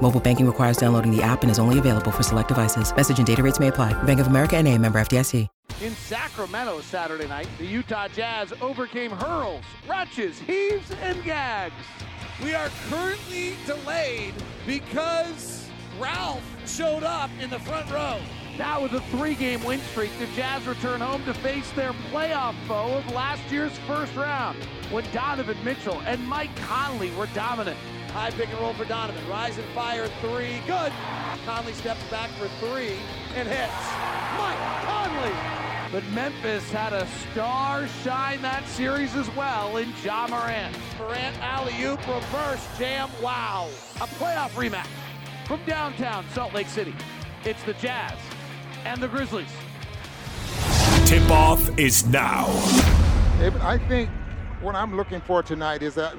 Mobile banking requires downloading the app and is only available for select devices. Message and data rates may apply. Bank of America and a member FDIC. In Sacramento Saturday night, the Utah Jazz overcame hurls, wrenches, heaves, and gags. We are currently delayed because Ralph showed up in the front row. Now with a three-game win streak, the Jazz return home to face their playoff foe of last year's first round, when Donovan Mitchell and Mike Conley were dominant. High pick and roll for Donovan. Rise and fire three. Good. Conley steps back for three and hits. Mike Conley. But Memphis had a star shine that series as well in Ja Morant. Morant alley-oop reverse jam. Wow. A playoff rematch from downtown Salt Lake City. It's the Jazz and the Grizzlies. Tip off is now. I think what I'm looking for tonight is that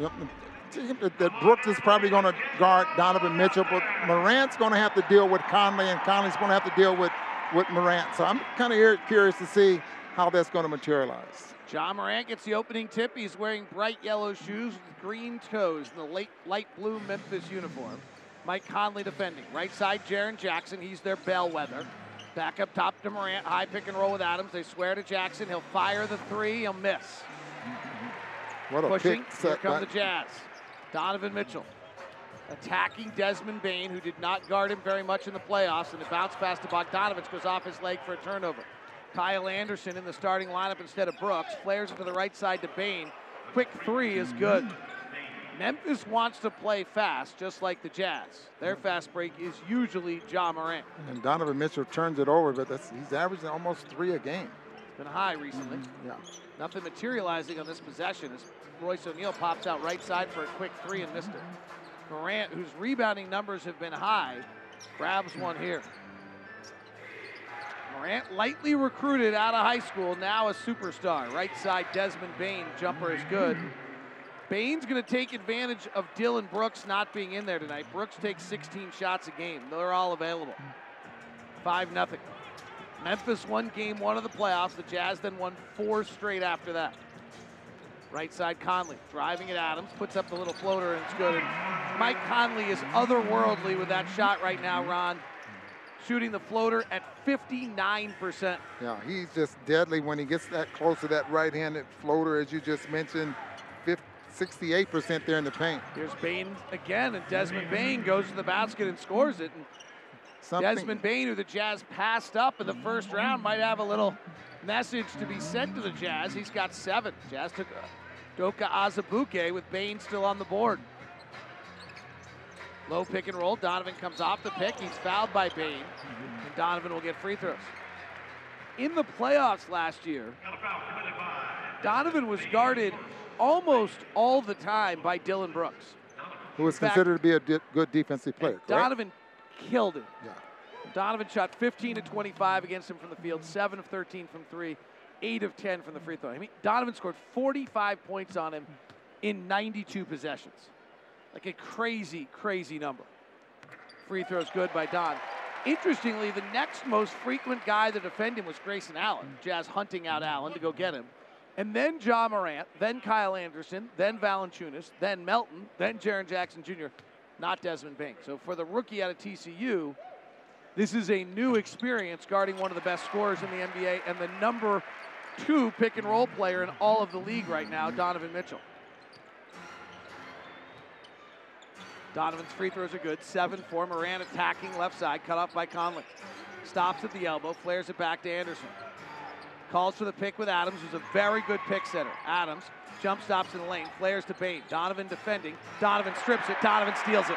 that Brooks is probably going to guard Donovan Mitchell, but Morant's going to have to deal with Conley, and Conley's going to have to deal with, with Morant. So I'm kind of curious to see how that's going to materialize. John Morant gets the opening tip. He's wearing bright yellow shoes with green toes in the late, light blue Memphis uniform. Mike Conley defending. Right side, Jaren Jackson. He's their bellwether. Back up top to Morant. High pick and roll with Adams. They swear to Jackson. He'll fire the three. He'll miss. What a Pushing. pick Here come the Jazz. Donovan Mitchell attacking Desmond Bane, who did not guard him very much in the playoffs, and the bounce pass to Bogdanovich goes off his leg for a turnover. Kyle Anderson in the starting lineup instead of Brooks. Flares it to the right side to Bane. Quick three is good. Memphis wants to play fast, just like the Jazz. Their fast break is usually Ja Morant. And Donovan Mitchell turns it over, but that's, he's averaging almost three a game. It's been high recently. Mm-hmm, yeah. Nothing materializing on this possession Royce O'Neale pops out right side for a quick three and missed it. Morant, whose rebounding numbers have been high, grabs one here. Morant, lightly recruited out of high school, now a superstar. Right side, Desmond Bane, jumper is good. Bane's going to take advantage of Dillon Brooks not being in there tonight. Brooks takes 16 shots a game. They're all available. 5 0. Memphis won game one of the playoffs. The Jazz then won four straight after that. Right side Conley driving at Adams, puts up the little floater and it's good. And Mike Conley is otherworldly with that shot right now, Ron. Shooting the floater at 59%. Yeah, he's just deadly when he gets that close to that right-handed floater, as you just mentioned. 50, 68% there in the paint. Here's Bane again, and Desmond Bane goes to the basket and scores it. And Something, Desmond Bane, who the Jazz passed up in the first round, might have a little message to be sent to the Jazz. He's got seven. Jazz took uh, Doka Azubuike with Bane still on the board. Low pick and roll. Donovan comes off the pick. He's fouled by Bane, and Donovan will get free throws. In the playoffs last year, Donovan was guarded almost all the time by Dillon Brooks. who fact- considered to be a good defensive player. Donovan killed him. Yeah. Donovan shot 15 to 25 against him from the field, 7 of 13 from 3, 8 of 10 from the free throw. I mean, Donovan scored 45 points on him in 92 possessions. Like a crazy, crazy number. Free throws good by Don. Interestingly, the next most frequent guy to defend him was Grayson Allen. Jazz hunting out Allen to go get him. And then John Morant, then Kyle Anderson, then Valanciunas, then Melton, then Jaren Jackson Jr., not Desmond Bane. So for the rookie out of TCU, this is a new experience guarding one of the best scorers in the NBA and the number two pick and roll player in all of the league right now, Donovan Mitchell. Donovan's free throws are good. 7 4. Moran attacking left side, cut off by Conley. Stops at the elbow, flares it back to Anderson. Calls for the pick with Adams, who's a very good pick setter. Adams jump stops in the lane, flares to Bain. Donovan defending. Donovan strips it. Donovan steals it.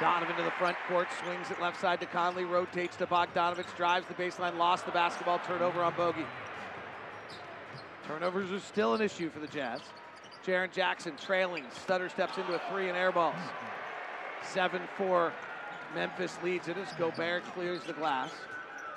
Donovan to the front court, swings it left side to Conley, rotates to Bogdanovich, drives the baseline, lost the basketball, turnover on Bogey. Turnovers are still an issue for the Jazz. Jaren Jackson trailing, stutter steps into a three and air balls. 7 4 Memphis leads it as Gobert clears the glass.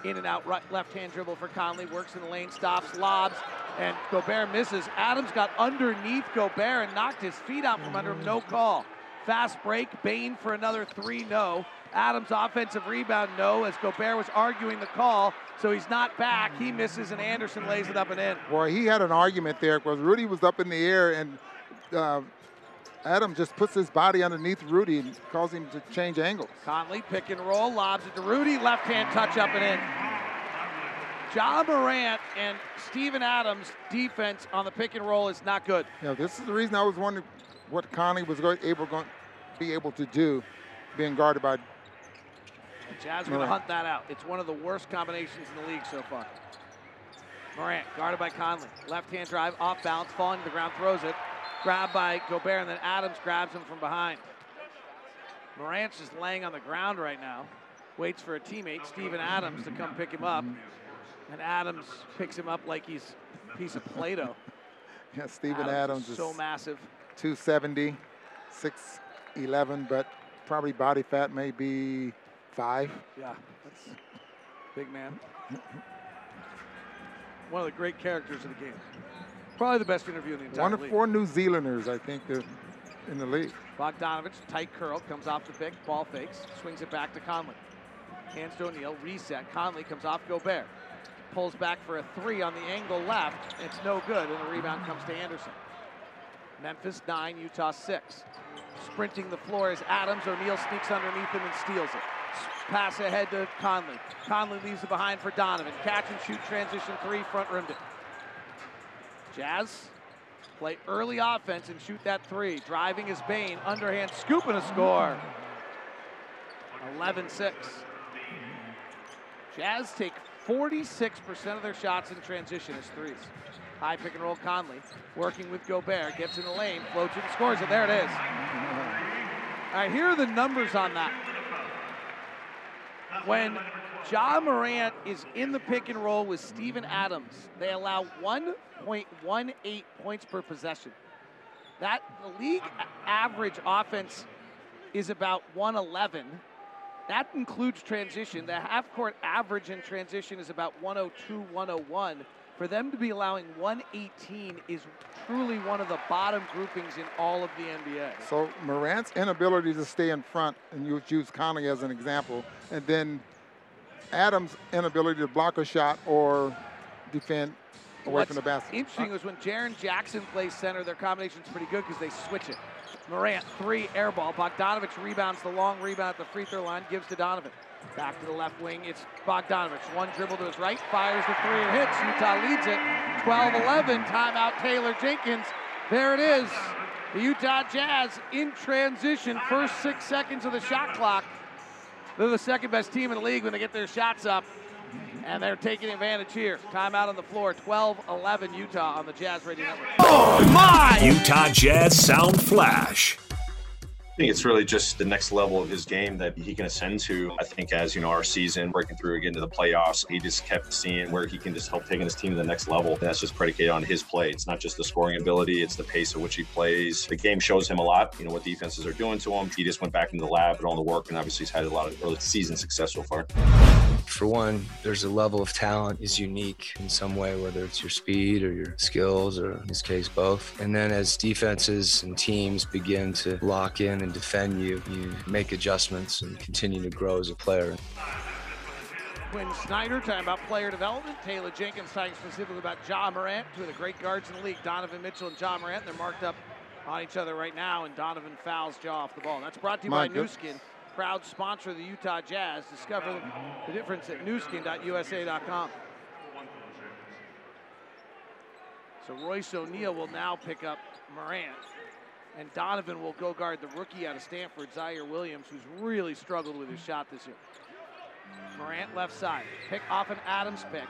In and out right, left-hand dribble for Conley. Works in the lane, stops, lobs, and Gobert misses. Adams got underneath Gobert and knocked his feet out from under him. No call. Fast break. Bane for another three. No. Adams offensive rebound. No. As Gobert was arguing the call, so he's not back. He misses, and Anderson lays it up and in. Boy, he had an argument there because Rudy was up in the air and. Uh, Adam just puts his body underneath Rudy and causes him to change angles. Conley pick and roll, lobs it to Rudy, left hand touch up and in. Ja Morant and Steven Adams defense on the pick and roll is not good. Yeah, this is the reason I was wondering what Conley was going, able going be able to do, being guarded by. Jazz going to hunt that out. It's one of the worst combinations in the league so far. Morant guarded by Conley, left hand drive off balance, falling to the ground, throws it, grabbed by Gobert, and then Adams grabs him from behind. Morant's just laying on the ground right now, waits for a teammate, Steven Adams, to come pick him up, and Adams picks him up like he's a piece of Play-Doh. Yeah, Steven Adams, Adams is so massive. 270, 6'11", but probably body fat may be five. Yeah, that's big man. One of the great characters of the game. Probably the best interview in the entire One of league. four New Zealanders, I think, in the league. Bogdanovich, tight curl, comes off the pick, ball fakes, swings it back to Conley. Hands to O'Neale, reset. Conley comes off Gobert. Pulls back for a three on the angle left. It's no good, and the rebound comes to Anderson. Memphis nine, Utah six. Sprinting the floor is Adams. O'Neale sneaks underneath him and steals it. Pass ahead to Conley. Conley leaves it behind for Donovan. Catch and shoot transition three, front rimmed it. Jazz play early offense and shoot that three. Driving is Bane. Underhand scoop and a score. 11 6. Jazz take 46% of their shots in transition as threes. High pick and roll Conley. Working with Gobert. Gets in the lane. Floats it and scores it. There it is. All right, here are the numbers on that. When Ja Morant is in the pick and roll with Steven Adams, they allow 1.18 points per possession. That the league average offense is about 111. That includes transition. The half court average in transition is about 102, 101. For them to be allowing 118 is truly one of the bottom groupings in all of the NBA. So Morant's inability to stay in front, and you use Conley as an example, and then Adams' inability to block a shot or defend away What's from the basket. interesting was when Jaren Jackson plays center, their combination's pretty good because they switch it. Morant, three, air ball. Bogdanovich rebounds the long rebound at the free throw line, gives to Donovan. Back to the left wing, it's Bogdanovich. One dribble to his right, fires the three and hits. Utah leads it 12 11. Timeout, Taylor Jenkins. There it is. The Utah Jazz in transition, first six seconds of the shot clock. They're the second best team in the league when they get their shots up. And they're taking advantage here. Timeout on the floor, 12 11 Utah on the Jazz Radio Network. Oh, my! Utah Jazz Sound Flash. I think it's really just the next level of his game that he can ascend to. I think as you know, our season breaking through again to the playoffs, he just kept seeing where he can just help taking his team to the next level. And that's just predicated on his play. It's not just the scoring ability; it's the pace at which he plays. The game shows him a lot. You know what defenses are doing to him. He just went back into the lab and all the work, and obviously he's had a lot of early season success so far. For one, there's a level of talent is unique in some way, whether it's your speed or your skills, or in this case, both. And then as defenses and teams begin to lock in and defend you, you make adjustments and continue to grow as a player. Quin Snyder talking about player development. Taylor Jenkins talking specifically about Ja Morant, two of the great guards in the league. Donovan Mitchell and Ja Morant. They're marked up on each other right now, and Donovan fouls Ja off the ball. That's brought to you My by good- Nu Skin, proud sponsor of the Utah Jazz. Discover the difference at newskin.usa.com. So Royce O'Neale will now pick up Morant. And Donovan will go guard the rookie out of Stanford, Ziaire Williams, who's really struggled with his shot this year. Morant left side. Pick off an Adams pick.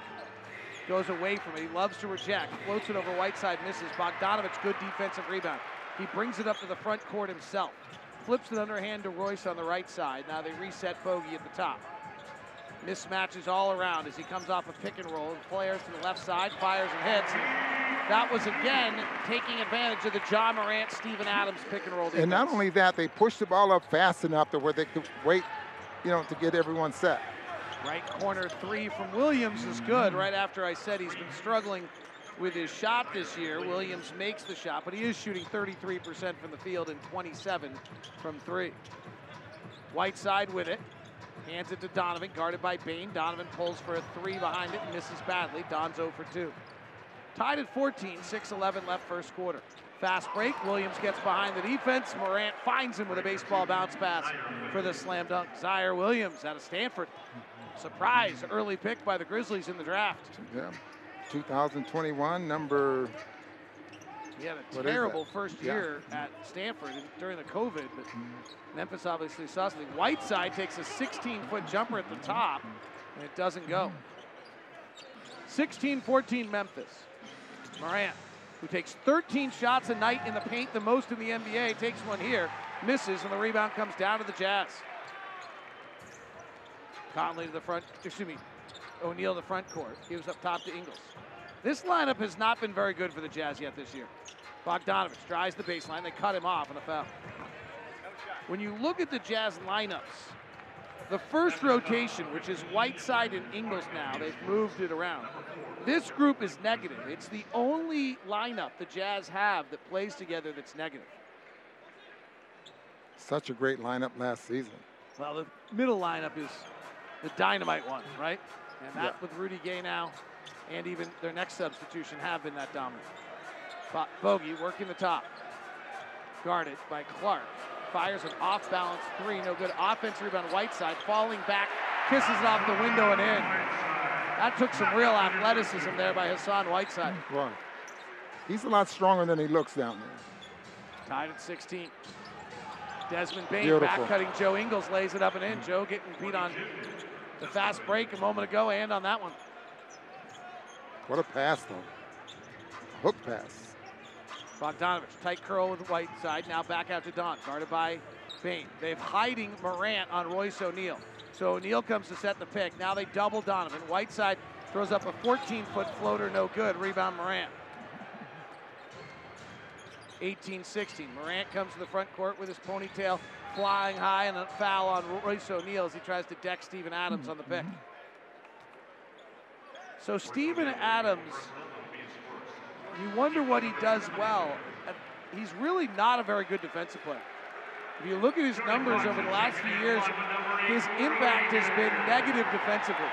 Goes away from it. He loves to reject. Floats it over Whiteside, misses. Bogdanovich, good defensive rebound. He brings it up to the front court himself. Flips it underhand to Royce on the right side. Now they reset Bogey at the top. Mismatches all around as he comes off a pick and roll. Players to the left side, fires and hits. That was again taking advantage of the John Morant, Steven Adams pick and roll defense. And not only that, they pushed the ball up fast enough to where they could wait, you know, to get everyone set. Right corner three from Williams is good. Right after I said he's been struggling with his shot this year, Williams makes the shot, but he is shooting 33% from the field and 27 from three. Whiteside with it. Hands it to Donovan, guarded by Bane. Donovan pulls for a three behind it and misses badly. Don's 0 for 2. Tied at 14, 6-11 left first quarter. Fast break. Williams gets behind the defense. Morant finds him with a baseball bounce pass for the slam dunk. Ziaire Williams out of Stanford. Surprise, early pick by the Grizzlies in the draft. Yeah. 2021, number. He had a terrible first yeah. year at Stanford during the COVID, but Memphis obviously saw something. Whiteside takes a 16 foot jumper at the top, and it doesn't go. 16 14 Memphis. Morant who takes 13 shots a night in the paint, the most in the NBA, takes one here, misses, and the rebound comes down to the Jazz. Conley to the front, excuse me, O'Neale to the front court. Gives up top to Ingles. This lineup has not been very good for the Jazz yet this year. Bogdanovich drives the baseline. They cut him off on a foul. When you look at the Jazz lineups, the first rotation, which is Whiteside and Ingles now, they've moved it around. This group is negative. It's the only lineup the Jazz have that plays together that's negative. Such a great lineup last season. Well, the middle lineup is the dynamite one, right? And that yeah. with Rudy Gay now, and even their next substitution have been that dominant. Bogey working the top. Guarded by Clarke. fires an off balance three. No good. Offense rebound, Whiteside falling back, kisses it off the window and in. That took some real athleticism there by Hassan Whiteside. Right. He's a lot stronger than he looks down there. Tied at 16. Desmond Bane back cutting Joe Ingles, lays it up and in. Joe getting beat on the fast break a moment ago and on that one. What a pass, though. Hook pass. Bogdanovich, tight curl with Whiteside. Now back out to Don, guarded by Bane. They've hiding Morant on Royce O'Neale. So O'Neale comes to set the pick. Now they double Donovan. Whiteside throws up a 14-foot floater, no good. Rebound Morant. 18-16. Morant comes to the front court with his ponytail flying high and a foul on Royce O'Neale as he tries to deck Steven Adams on the pick. So Steven Adams you wonder what he does well. He's really not a very good defensive player. If you look at his numbers over the last few years, his impact has been negative defensively.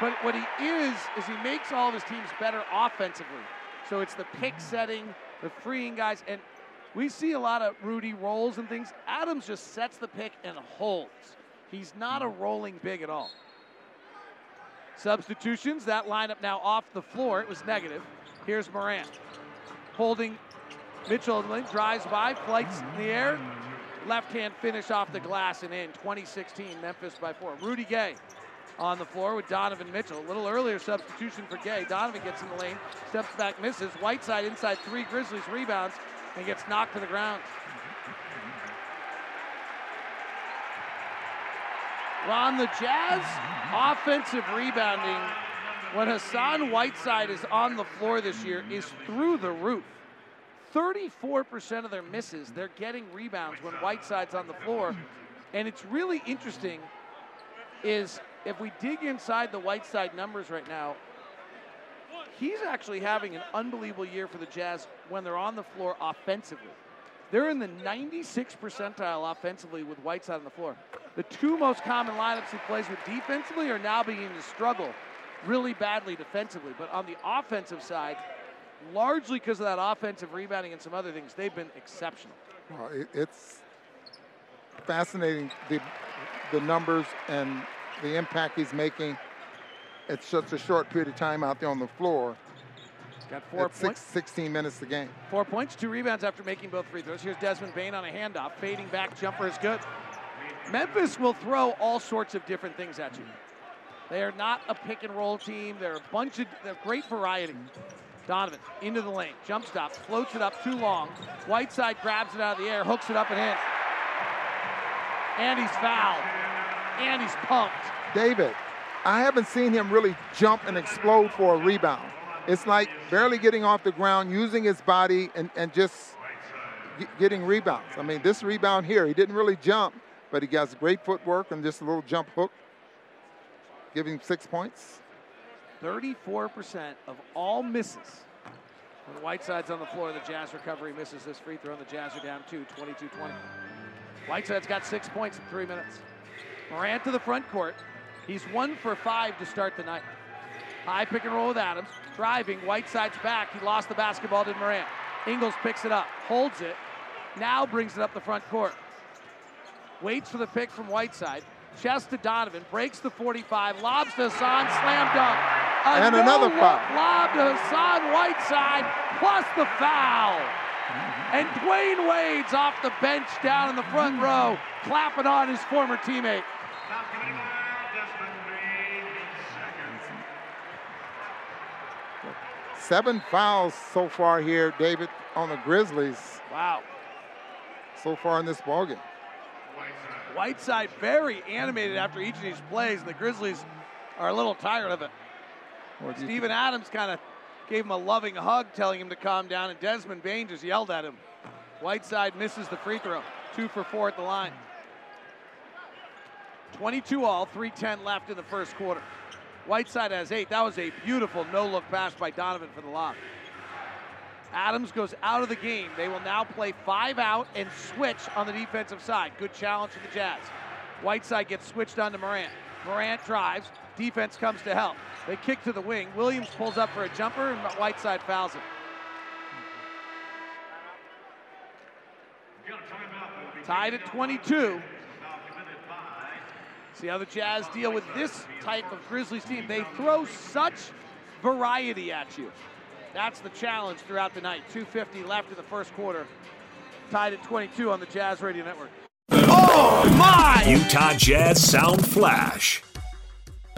But what he is, is he makes all of his teams better offensively. So it's the pick setting, the freeing guys, and we see a lot of Rudy rolls and things. Adams just sets the pick and holds. He's not a rolling big at all. Substitutions, that lineup now off the floor. It was negative. Here's Morant. Holding Mitchell drives by, flights in the air. Left hand finish off the glass and in. 2016, Memphis by four. Rudy Gay on the floor with Donovan Mitchell. A little earlier substitution for Gay. Donovan gets in the lane, steps back, misses. Whiteside inside three Grizzlies rebounds and he gets knocked to the ground. On the Jazz, offensive rebounding when Hassan Whiteside is on the floor this year is through the roof. 34% of their misses, they're getting rebounds when Whiteside's on the floor. And it's really interesting is if we dig inside the Whiteside numbers right now, he's actually having an unbelievable year for the Jazz when they're on the floor offensively. They're in the 96th percentile offensively with Whiteside on the floor. The two most common lineups he plays with defensively are now beginning to struggle really badly defensively. But on the offensive side, largely because of that offensive rebounding and some other things, they've been exceptional. Well, it's fascinating the the numbers and the impact he's making at such a short period of time out there on the floor. Got four points. 16 minutes a game. Four points, two rebounds after making both free throws. Here's Desmond Bane on a handoff. Fading back jumper is good. Memphis will throw all sorts of different things at you. They are not a pick and roll team. They're a bunch of they're great variety. Donovan into the lane, jump stop, floats it up too long. Whiteside grabs it out of the air, hooks it up and in. And he's fouled. And he's pumped. David, I haven't seen him really jump and explode for a rebound. It's like barely getting off the ground, using his body, and, and just getting rebounds. I mean, this rebound here, he didn't really jump, but he has great footwork and just a little jump hook giving six points. 34% of all misses. When Whiteside's on the floor, the Jazz recovery misses this free throw, and the Jazz are down two, 22 20. Whiteside's got six points in three minutes. Morant to the front court. He's one for five to start the night. High pick and roll with Adams. Driving, Whiteside's back. He lost the basketball to Morant. Ingles picks it up, holds it, now brings it up the front court. Waits for the pick from Whiteside. Chest to Donovan, breaks the 45, lobs to Hassan, slam dunk. A And another no-look foul. Lob to Hassan Whiteside, plus the foul. And Dwyane Wade's off the bench down in the front row, clapping on his former teammate. Seven fouls so far here, David, on the Grizzlies Wow. so far in this ballgame. Whiteside very animated after each of these plays, and the Grizzlies are a little tired of it. Steven Adams kind of gave him a loving hug, telling him to calm down, and Desmond Bane just yelled at him. Whiteside misses the free throw, two for four at the line. 22 all, 310 left in the first quarter. Whiteside has eight. That was a beautiful no-look pass by Donovan for the lob. Adams goes out of the game. They will now play five out and switch on the defensive side. Good challenge for the Jazz. Whiteside gets switched on to Morant. Morant drives. Defense comes to help. They kick to the wing. Williams pulls up for a jumper, and Whiteside fouls him. Tied at 22. See how the Jazz deal with this type of Grizzlies team. They throw such variety at you. That's the challenge throughout the night. 250 left in the first quarter. Tied at 22 on the Jazz Radio Network. Oh, my! Utah Jazz Sound Flash.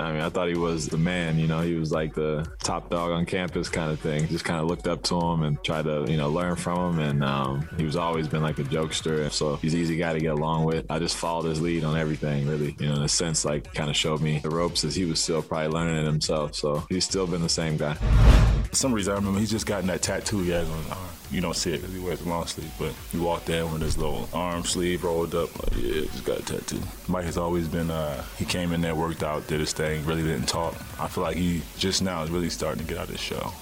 I mean, I thought he was the man, you know, he was like the top dog on campus kind of thing. Just kind of looked up to him and tried to, you know, learn from him. And um, he was always been like a jokester. So he's easy guy to get along with. I just followed his lead on everything, really. You know, in a sense, like kind of showed me the ropes as he was still probably learning it himself. So he's still been the same guy. For some reason, I remember he's just gotten that tattoo he has on his arm. You don't see it because he wears a long sleeve, but he walked in with his little arm sleeve rolled up. Like, yeah, just got a tattoo. Mike has always been, uh, he came in there, worked out, did his thing, really didn't talk. I feel like he just now is really starting to get out of his shell.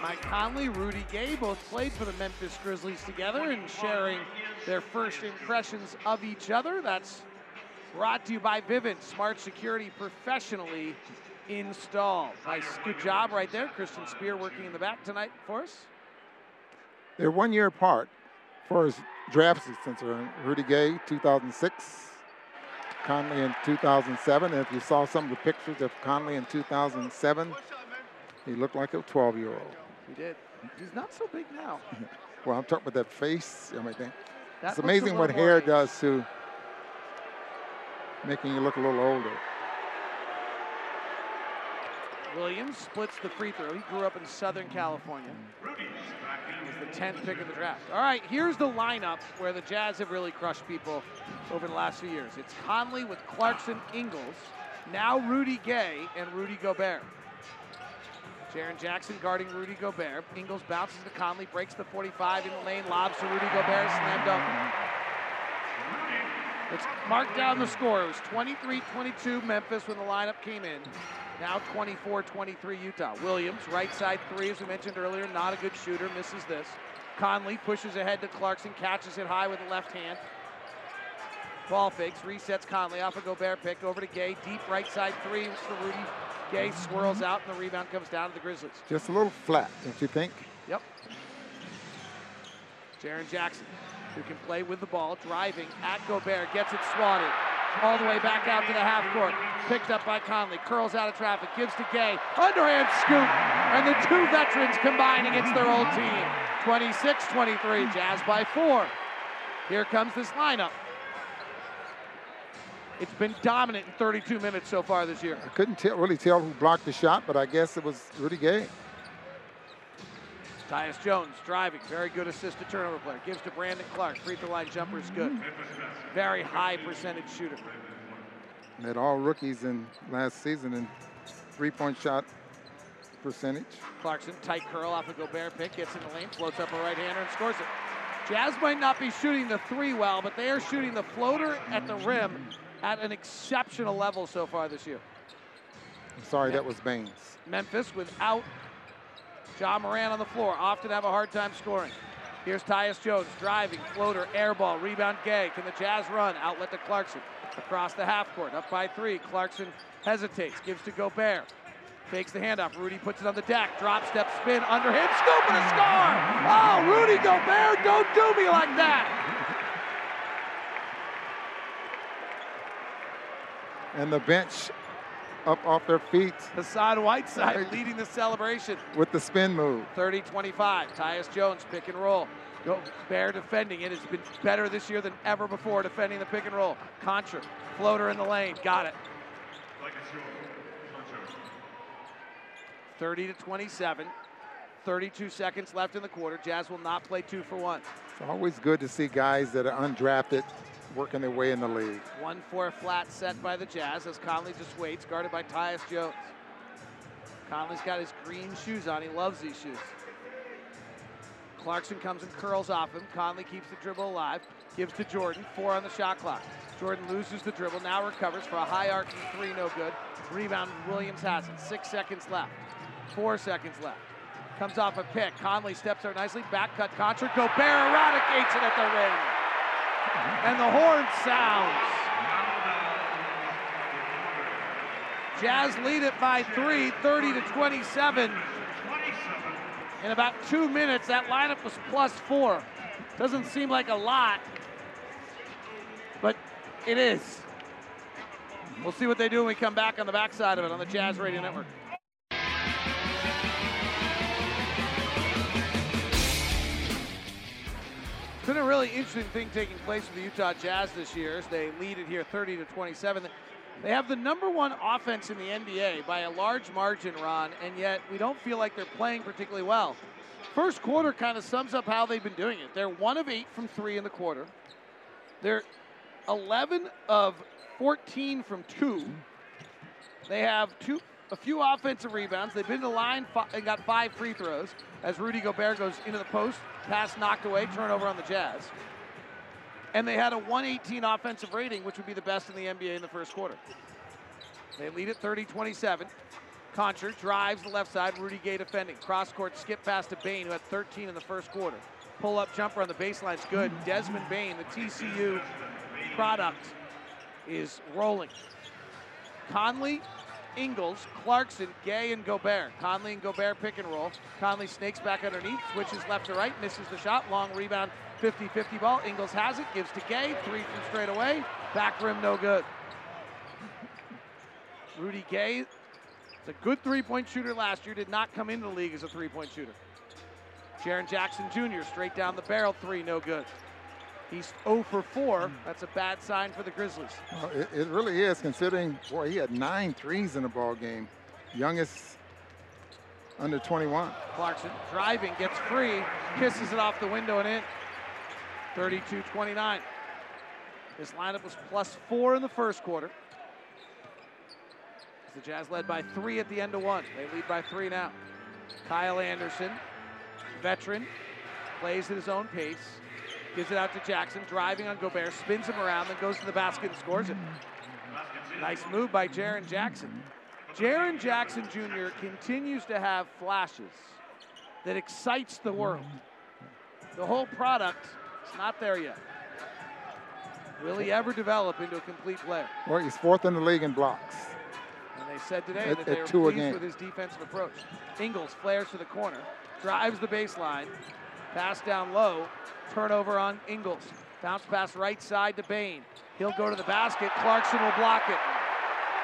Mike Conley, Rudy Gay both played for the Memphis Grizzlies together and sharing their first impressions of each other. That's brought to you by Vivint, smart security professionally installed. Nice, good job right there. Christian Spear working in the back tonight for us. They're one year apart for his draft since uh, Rudy Gay, 2006, Conley in 2007. And if you saw some of the pictures of Conley in 2007, he looked like a 12 year old. He did. He's not so big now. Well, I'm talking about that face, everything. That it's amazing what hair more- does to making you look a little older. Williams splits the free throw. He grew up in Southern California. He's the 10th pick in the draft. All right, here's the lineup where the Jazz have really crushed people over the last few years. It's Conley with Clarkson, Ingles, now Rudy Gay and Rudy Gobert. Jaren Jackson guarding Rudy Gobert. Ingles bounces to Conley, breaks the 45 in the lane, lobs to Rudy Gobert, slam dunk. Let's mark down the score. It was 23-22 Memphis when the lineup came in. Now 24-23 Utah. Williams, right side three, as we mentioned earlier, not a good shooter, misses this. Conley pushes ahead to Clarkson, catches it high with the left hand. Ball fakes, resets Conley off a Gobert pick over to Gay. Deep right side three for Rudy. Gay swirls out, and the rebound comes down to the Grizzlies. Just a little flat, don't you think? Yep. Jaren Jackson, who can play with the ball, driving at Gobert, gets it swatted. All the way back out to the half court. Picked up by Conley, curls out of traffic, gives to Gay. Underhand scoop, and the two veterans combine against their old team. 26 23, Jazz by four. Here comes this lineup. It's been dominant in 32 minutes so far this year. I couldn't tell, really tell who blocked the shot, but I guess it was Rudy Gay. Tyus Jones driving, very good assist to turnover player. Gives to Brandon Clarke. Free throw line jumper is good. Very high percentage shooter. Led all rookies in last season in three-point shot percentage. Clarkson, tight curl off a Gobert pick, gets in the lane, floats up a right hander and scores it. Jazz might not be shooting the three well, but they are shooting the floater at the rim at an exceptional level so far this year. I'm Sorry, that was Baynes. Memphis without Ja Moran on the floor often have a hard time scoring. Here's Tyus Jones driving, floater, air ball, rebound Gay. Can the Jazz run? Outlet to Clarkson. Across the half court, up by three. Clarkson hesitates, gives to Gobert. Takes the handoff. Rudy puts it on the deck. Drop step spin under him. Scoop and a score. Oh, Rudy Gobert, don't do me like that. And the bench up off their feet Hassan Whiteside leading the celebration. with the spin move. 30 25. Tyus Jones, pick and roll. Gobert defending it. It's been better this year than ever before defending the pick and roll. Konchar, floater in the lane. Got it. 30 to 27. 32 seconds left in the quarter. Jazz will not play two for one. It's always good to see guys that are undrafted working their way in the league. 1 4 flat set by the Jazz as Conley just waits, guarded by Tyus Jones. Conley's got his green shoes on. He loves these shoes. Clarkson comes and curls off him. Conley keeps the dribble alive, gives to Jordan. Four on the shot clock. Jordan loses the dribble, now recovers for a high arcing three, no good. Rebound, Williams has it. Six seconds left. Four seconds left. Comes off a pick. Conley steps out nicely. Back cut Konchar. Gobert eradicates it at the rim. And the horn sounds. Jazz lead it by three, 30 to 27. In about two minutes, that lineup was plus four. Doesn't seem like a lot, but it is. We'll see what they do when we come back on the backside of it on the Jazz Radio Network. It's been a really interesting thing taking place with the Utah Jazz this year as they lead it here 30 to 27. They have the number one offense in the NBA by a large margin, Ron, and yet we don't feel like they're playing particularly well. First quarter kind of sums up how they've been doing it. They're one of eight from three in the quarter. They're 11 of 14 from two. They have two, a few offensive rebounds. They've been to the line and got five free throws as Rudy Gobert goes into the post, pass knocked away, turnover on the Jazz. And they had a 118 offensive rating, which would be the best in the NBA in the first quarter. They lead at 30 27. Konchar drives the left side, Rudy Gay defending. Cross court skip pass to Bane, who had 13 in the first quarter. Pull up jumper on the baseline's good. Desmond Bane, the TCU product, is rolling. Conley, Ingles, Clarkson, Gay, and Gobert. Conley and Gobert pick and roll. Conley snakes back underneath, switches left to right, misses the shot. Long rebound, 50 50 ball. Ingles has it, gives to Gay. Three from straight away. Back rim, no good. Rudy Gay, is a good three point shooter last year, did not come into the league as a three point shooter. Jaren Jackson Jr., straight down the barrel, three, no good. He's 0 for 4. That's a bad sign for the Grizzlies. Well, it, it really is, considering, boy, he had nine threes in the ball game. Youngest under 21. Clarkson driving, gets free, kisses it off the window and in. 32 29. This lineup was plus four in the first quarter. The Jazz led by three at the end of one. They lead by three now. Kyle Anderson, veteran, plays at his own pace, gives it out to Jackson, driving on Gobert, spins him around, then goes to the basket and scores it. Nice move by Jaren Jackson. Jaren Jackson Jr. continues to have flashes that excites the world. The whole product is not there yet. Will he ever develop into a complete player? Well, he's fourth in the league in blocks. And they said today At- that they at were two a pleased with his defensive approach. Ingles flares to the corner, drives the baseline, pass down low, turnover on Ingles. Bounce pass right side to Bane. He'll go to the basket. Clarkson will block it.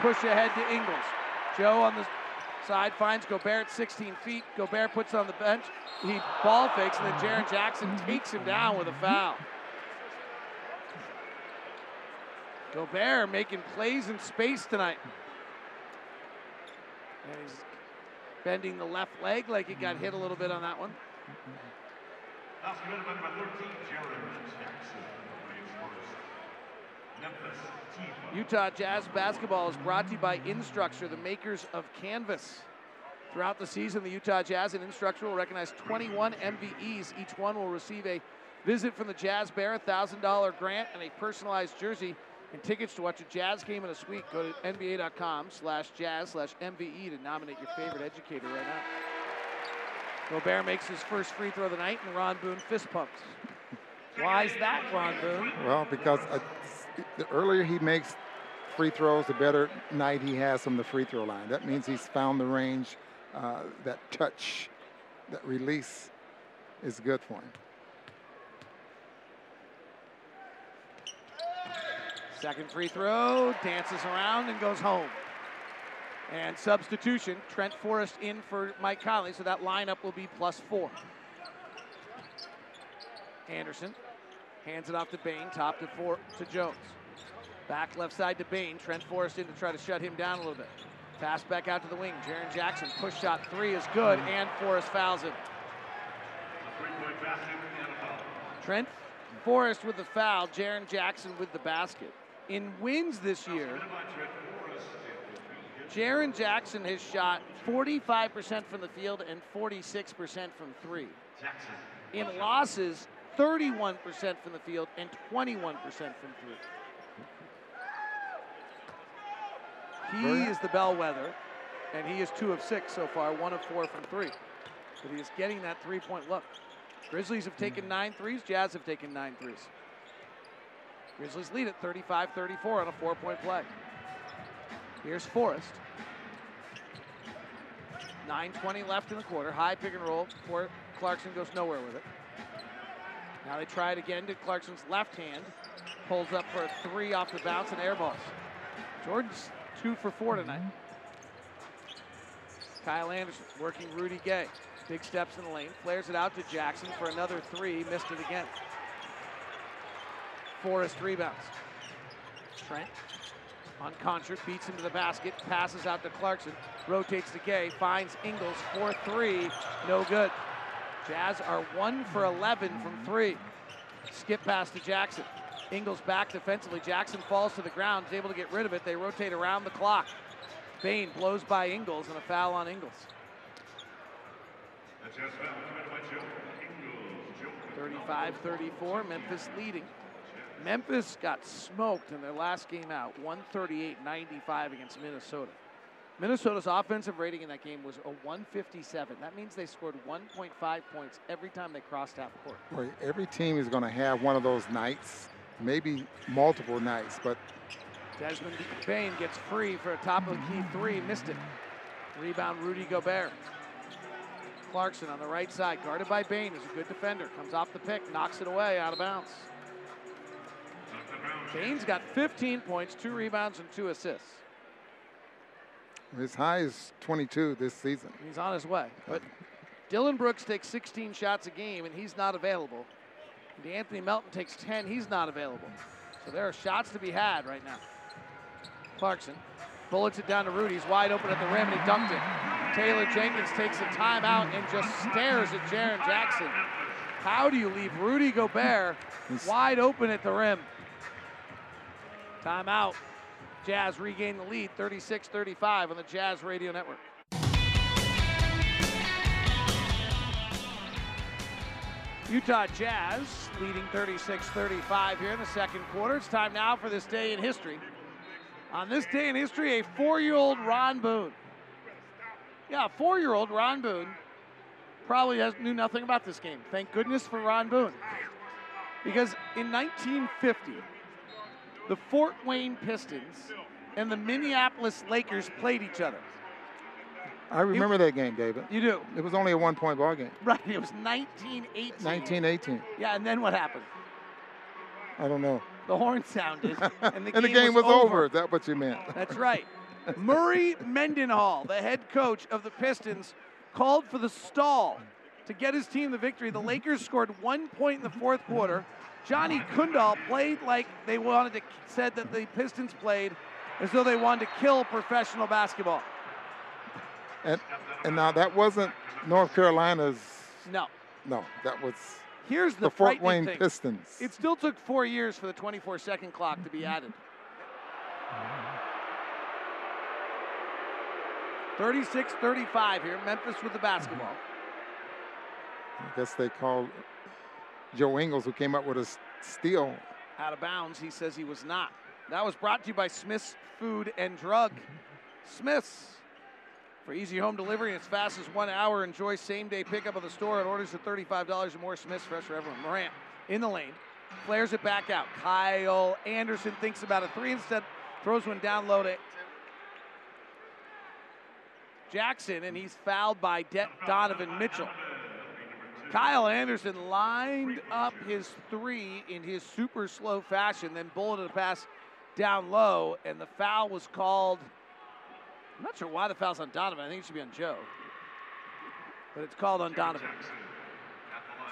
Push ahead to Ingles. Joe on the side finds Gobert at 16 feet. Gobert puts on the bench. He ball fakes, and then Jaron Jackson takes him down with a foul. Gobert making plays in space tonight. And he's bending the left leg like he got hit a little bit on that one. Utah Jazz basketball is brought to you by Instructure, the makers of Canvas. Throughout the season, the Utah Jazz and Instructure will recognize 21 MVEs. Each one will receive a visit from the Jazz Bear, a $1,000 grant, and a personalized jersey And tickets to watch a Jazz game in a suite, go to nba.com slash jazz slash MVE to nominate your favorite educator right now. Gobert makes his first free throw of the night, and Ron Boone fist pumps. Why is that, Ron Boone? Well, because uh, the earlier he makes free throws, the better night he has from the free throw line. That means he's found the range, uh, that touch, that release is good for him. Second free throw, dances around and goes home. And substitution, Trent Forrest in for Mike Conley, so that lineup will be plus four. Anderson hands it off to Bane, top to four to Jones. Back left side to Bane, Trent Forrest in to try to shut him down a little bit. Pass back out to the wing. Jaren Jackson push shot three is good, and Forrest fouls him. Trent Forrest with the foul. Jaren Jackson with the basket. In wins this year, Jaren Jackson has shot 45% from the field and 46% from three. In losses, 31% from the field and 21% from three. He is the bellwether, and he is two of six so far, one of four from three. But he is getting that three point look. Grizzlies have taken hmm. nine threes, Jazz have taken nine threes. Grizzlies lead at 35 34 on a four point play. Here's Forrest. 9.20 left in the quarter. High pick and roll. Clarkson goes nowhere with it. Now they try it again to Clarkson's left hand. Pulls up for a three off the bounce and airballs. Jordan's two for four mm-hmm. tonight. Kyle Anderson working Rudy Gay. Big steps in the lane. Flares it out to Jackson for another three. Missed it again. Forrest rebounds. Trent on Konchar, beats him to the basket, passes out to Clarkson, rotates to Gay, finds Ingles for three, no good. Jazz are one for 11 from three. Skip pass to Jackson. Ingles back defensively. Jackson falls to the ground, is able to get rid of it. They rotate around the clock. Bane blows by Ingles and a foul on Ingles. 35-34, Memphis leading. Memphis got smoked in their last game out, 138-95 against Minnesota. Minnesota's offensive rating in that game was a 157. That means they scored 1.5 points every time they crossed half court. Every team is going to have one of those nights, maybe multiple nights, but Desmond Bane gets free for a top of the key three, missed it. Rebound Rudy Gobert. Clarkson on the right side, guarded by Bane, is a good defender. Comes off the pick, knocks it away, out of bounds. Bane's got 15 points, two rebounds, and two assists. His high is 22 this season. He's on his way. But Dillon Brooks takes 16 shots a game, and he's not available. Anthony Melton takes 10, he's not available. So there are shots to be had right now. Clarkson bullets it down to Rudy. He's wide open at the rim, and he dunked it. Taylor Jenkins takes a timeout and just stares at Jaren Jackson. How do you leave Rudy Gobert wide open at the rim? Timeout. Jazz regain the lead 36 35 on the Jazz Radio Network. Utah Jazz leading 36 35 here in the second quarter. It's time now for this day in history. On this day in history, a four year old Ron Boone. Yeah, four year old Ron Boone probably has, knew nothing about this game. Thank goodness for Ron Boone. Because in 1950, the Fort Wayne Pistons and the Minneapolis Lakers played each other. I remember it, that game, David. You do? It was only a one point ball game. Right, it was 1918. 1918. Yeah, and then what happened? I don't know. The horn sounded, and the, and game, the game was, was, over. over. Is that what you meant? That's right. Murray Mendenhall, the head coach of the Pistons, called for the stall to get his team the victory. The Lakers scored one point in the fourth quarter. Johnny Kundla played like they wanted to, said that the Pistons played as though they wanted to kill professional basketball. And and now that wasn't North Carolina's. No. No, that was. Here's the, the Fort Wayne thing. Pistons. It still took four years for the 24 second clock to be added. 36 35 here. Memphis with the basketball. I guess they called Joe Ingles, who came up with a steal. Out of bounds. He says he was not. That was brought to you by Smith's Food and Drug. Smith's. For easy home delivery as fast as one hour, enjoy same day pickup of the store at orders of $35 or more. Smith's Fresh for everyone. Morant in the lane, flares it back out. Kyle Anderson thinks about a three instead, throws one down low to Jackson, and he's fouled by De- Donovan Mitchell. Kyle Anderson lined up his three in his super slow fashion, then bulleted a pass down low, and the foul was called. I'm not sure why the foul's on Donovan. I think it should be on Joe. But it's called on Donovan.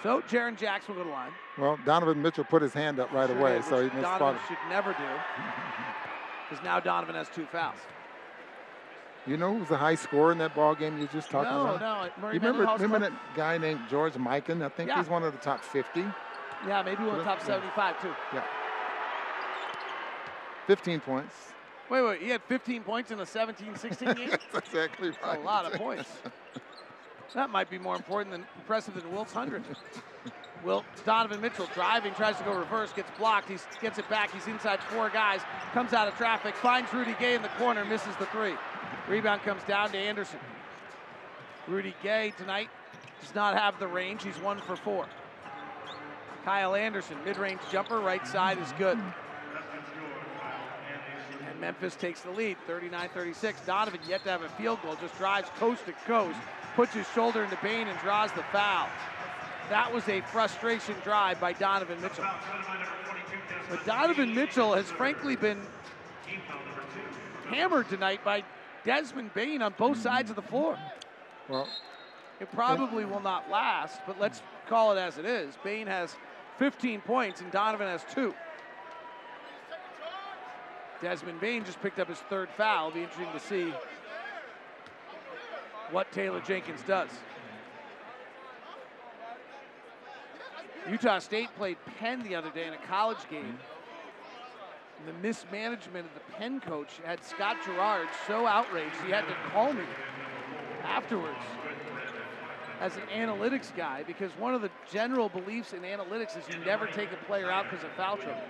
So Jaren Jackson will go to the line. Well, Donovan Mitchell put his hand up right Sure away, did, so he missed Donovan spot. should never do. Because now Donovan has two fouls. You know who was a high scorer in that ball game you just talking No, about? no, Murray You remember, remember that guy named George Mikan? I think Yeah. he's one of the top 50. Yeah, maybe one of the top 75 too. Yeah. 15 points. Wait, wait, he had 15 points in a 17-16 game? That's exactly right. That's a lot of points. That might be more important than impressive than Wilt's 100. Wilt Donovan Mitchell driving, tries to go reverse, gets blocked. He gets it back. He's inside four guys, comes out of traffic, finds Rudy Gay in the corner, misses the three. Rebound comes down to Anderson. Rudy Gay tonight does not have the range. He's one for four. Kyle Anderson, mid-range jumper, right side is good. And Memphis takes the lead, 39-36. Donovan yet to have a field goal, just drives coast to coast, puts his shoulder into Bane and draws the foul. That was a frustration drive by Donovan Mitchell. But Donovan Mitchell has frankly been hammered tonight by Desmond Bane on both sides of the floor. Well, It probably will not last, but let's call it as it is. Bane has 15 points and Donovan has two. Desmond Bane just picked up his third foul. It'll be interesting to see what Taylor Jenkins does. Utah State played Penn the other day in a college game. The mismanagement of the Penn coach had Scott Gerard so outraged he had to call me afterwards as an analytics guy because one of the general beliefs in analytics is you never take a player out because of foul trouble.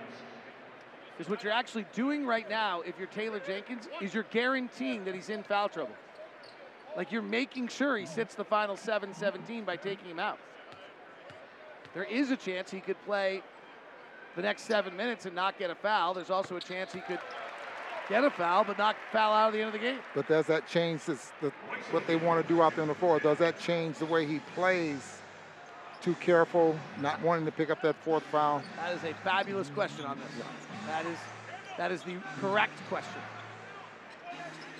Because what you're actually doing right now, if you're Taylor Jenkins, is you're guaranteeing that he's in foul trouble. Like you're making sure he sits the final 7 17 by taking him out. There is a chance he could play the next seven minutes and not get a foul. There's also a chance he could get a foul but not foul out of the end of the game. but does that change this, the, what they want to do out there on the floor? Does that change the way he plays? Too careful, not wanting to pick up that fourth foul? That is a fabulous question on this. That is that is the correct question.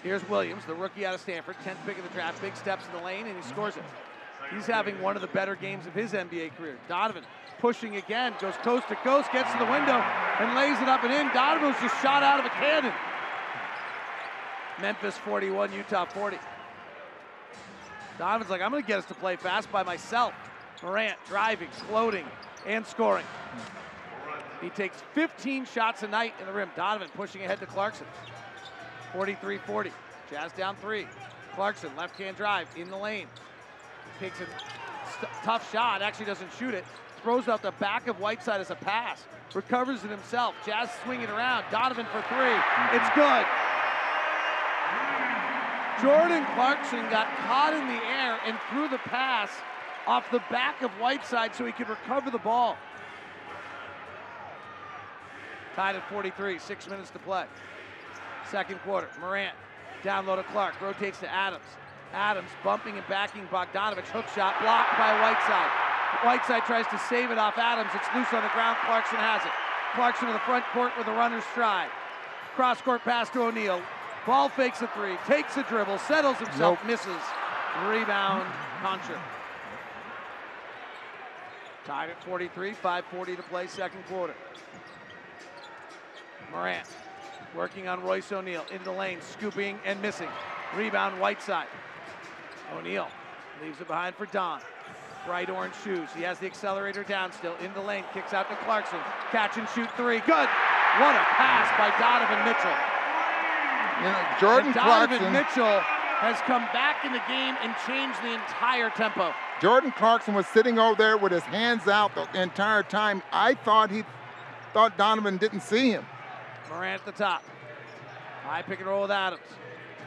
Here's Williams, the rookie out of Stanford, 10th pick of the draft, big steps in the lane, and he scores it. He's having one of the better games of his NBA career. Donovan pushing again, goes coast to coast, gets to the window, and lays it up and in. Donovan was just shot out of a cannon. Memphis 41, Utah 40. Donovan's like, I'm going to get us to play fast by myself. Morant driving, floating, and scoring. He takes 15 shots a night in the rim. Donovan pushing ahead to Clarkson. 43 40. Jazz down three. Clarkson, left hand drive in the lane. Takes a tough shot, actually doesn't shoot it. Throws out the back of Whiteside as a pass. Recovers it himself. Jazz swinging around. Donovan for three. It's good. Jordan Clarkson got caught in the air and threw the pass off the back of Whiteside so he could recover the ball. Tied at 43, six minutes to play. Second quarter, Morant down low to Clarke, rotates to Adams. Adams bumping and backing Bogdanovich, hook shot blocked by Whiteside. Whiteside tries to save it off Adams. It's loose on the ground. Clarkson has it. Clarkson to the front court with a runner's stride. Cross court pass to O'Neale. Ball fakes a three, takes a dribble, settles himself, Nope. misses. Rebound, Konchar. Tied at 43, 5.40 to play, second quarter. Morant working on Royce O'Neale in the lane, scooping and missing. Rebound, Whiteside. O'Neale leaves it behind for Don. Bright orange shoes. He has the accelerator down still. In the lane, kicks out to Clarkson. Catch and shoot three. Good. What a pass by Donovan Mitchell. You know, Jordan And Donovan Clarkson. Mitchell has come back in the game and changed the entire tempo. Jordan Clarkson was sitting over there with his hands out the entire time. I thought he thought Donovan didn't see him. Morant at the top. High pick and roll with Adams.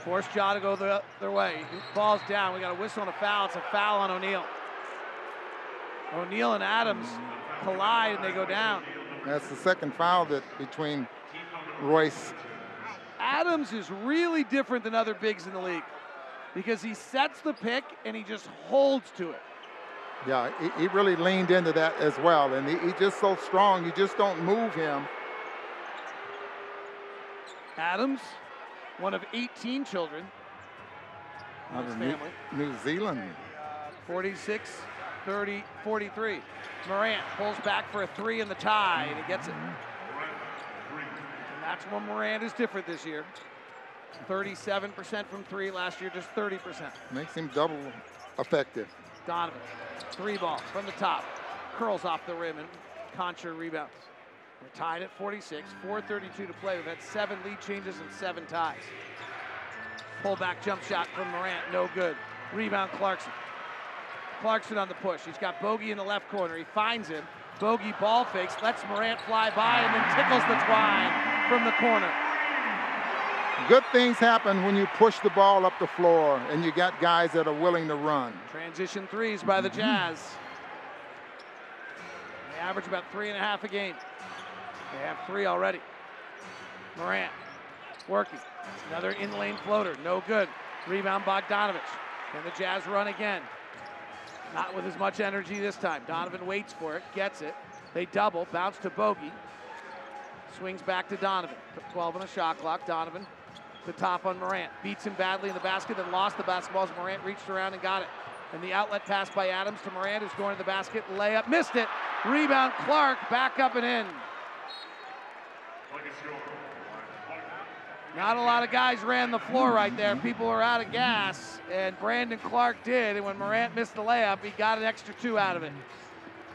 Force Ja to go the, other way. Ball's down. We got a whistle and a foul. It's a foul on O'Neale. O'Neale and Adams collide and they go down. That's the second foul that between Royce. Adams is really different than other bigs in the league because he sets the pick and he just holds to it. Yeah, he, he really leaned into that as well. And he, he's just so strong, you just don't move him. Adams, one of 18 children. Out his of New, family. New Zealand. 46, 30, 43. Morant pulls back for a three in the tie, and he gets it. And that's when Morant is different this year. 37% from three last year, just 30%. Makes him double effective. Donovan, three ball from the top, curls off the rim, and Konchar rebounds. We're tied at 46, 4.32 to play. We've had seven lead changes and seven ties. Pull back jump shot from Morant, no good. Rebound Clarkson. Clarkson on the push. He's got Bogey in the left corner. He finds him. Bogey ball fakes, lets Morant fly by, and then tickles the twine from the corner. Good things happen when you push the ball up the floor and you got guys that are willing to run. Transition threes by the Jazz. They average about three and a half a game. They have three already. Morant working. Another in lane floater. No good. Rebound Bogdanovich. And the Jazz run again. Not with as much energy this time. Donovan waits for it, gets it. They double, bounce to Bogey. Swings back to Donovan. 12 on the shot clock. Donovan the top on Morant. Beats him badly in the basket, then lost the basketball as Morant reached around and got it. And the outlet pass by Adams to Morant, who's going to the basket. Layup, missed it. Rebound, Clarke, back up and in. Not a lot of guys ran the floor right there. People were out of gas, and Brandon Clarke did. And when Morant missed the layup, he got an extra two out of it.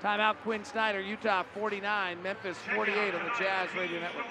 Timeout, Quin Snyder, Utah 49, Memphis 48 on the Jazz Radio Network.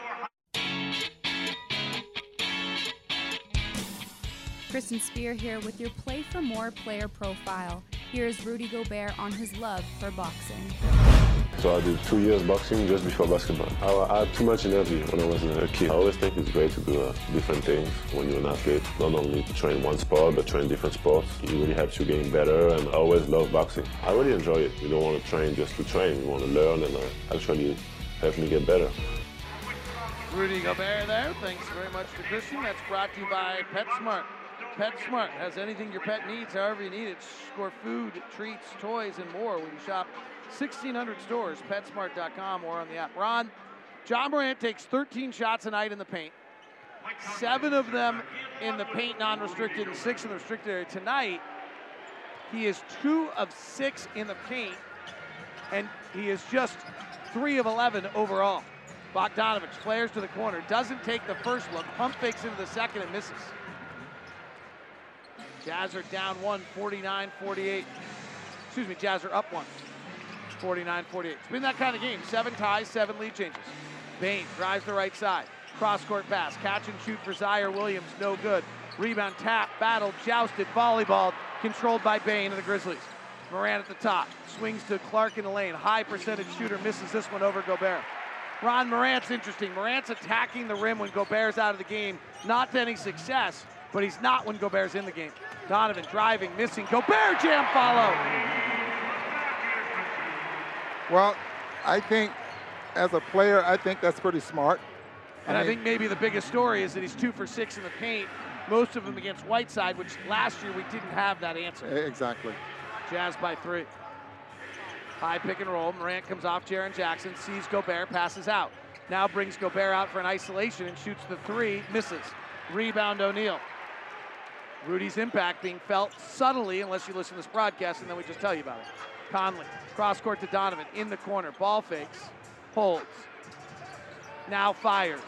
Kristen Spear here with your Play for More player profile. Here's Rudy Gobert on his love for boxing. So I did two years boxing just before basketball. I, I had too much energy when I was a kid. I always think it's great to do uh, different things when you're an athlete. Not only to train one sport, but train different sports. It really helps you getting better, and I always love boxing. I really enjoy it. You don't want to train just to train. You want to learn, and uh, actually help me get better. Rudy Gobert there. Thanks very much to Christian. That's brought to you by PetSmart. PetSmart has anything your pet needs, however you need it. Score food, treats, toys, and more when you shop 1,600 stores, PetSmart.com, or on the app. Ron, Ja Morant takes 13 shots a night in the paint. Seven of them in the paint non-restricted and six in the restricted area. Tonight, he is two of six in the paint, and he is just three of 11 overall. Bogdanovich flares to the corner, doesn't take the first look, pump fakes into the second and misses. Jazz are down one, 49 48. Excuse me, Jazz are up one, 49 48. It's been that kind of game. Seven ties, seven lead changes. Bane drives the right side. Cross court pass. Catch and shoot for Ziaire Williams. No good. Rebound, tap, battle, jousted, volleyball, controlled by Bane and the Grizzlies. Morant at the top. Swings to Clarke in the lane. High percentage shooter misses this one over Gobert. Ron Morant's interesting. Morant's attacking the rim when Gobert's out of the game. Not to any success, but he's not when Gobert's in the game. Donovan driving, missing. Gobert jam follow. Well, I think as a player, I think that's pretty smart. And I, mean, think maybe the biggest story is that he's two for six in the paint, most of them against Whiteside, which last year we didn't have that answer. Exactly. Jazz by three. High pick and roll. Morant comes off Jaren Jackson, sees Gobert, passes out. Now brings Gobert out for an isolation and shoots the three, misses. Rebound O'Neale. Rudy's impact being felt subtly, unless you listen to this broadcast, and then we just tell you about it. Conley, cross court to Donovan, in the corner, ball fakes, holds, now fires,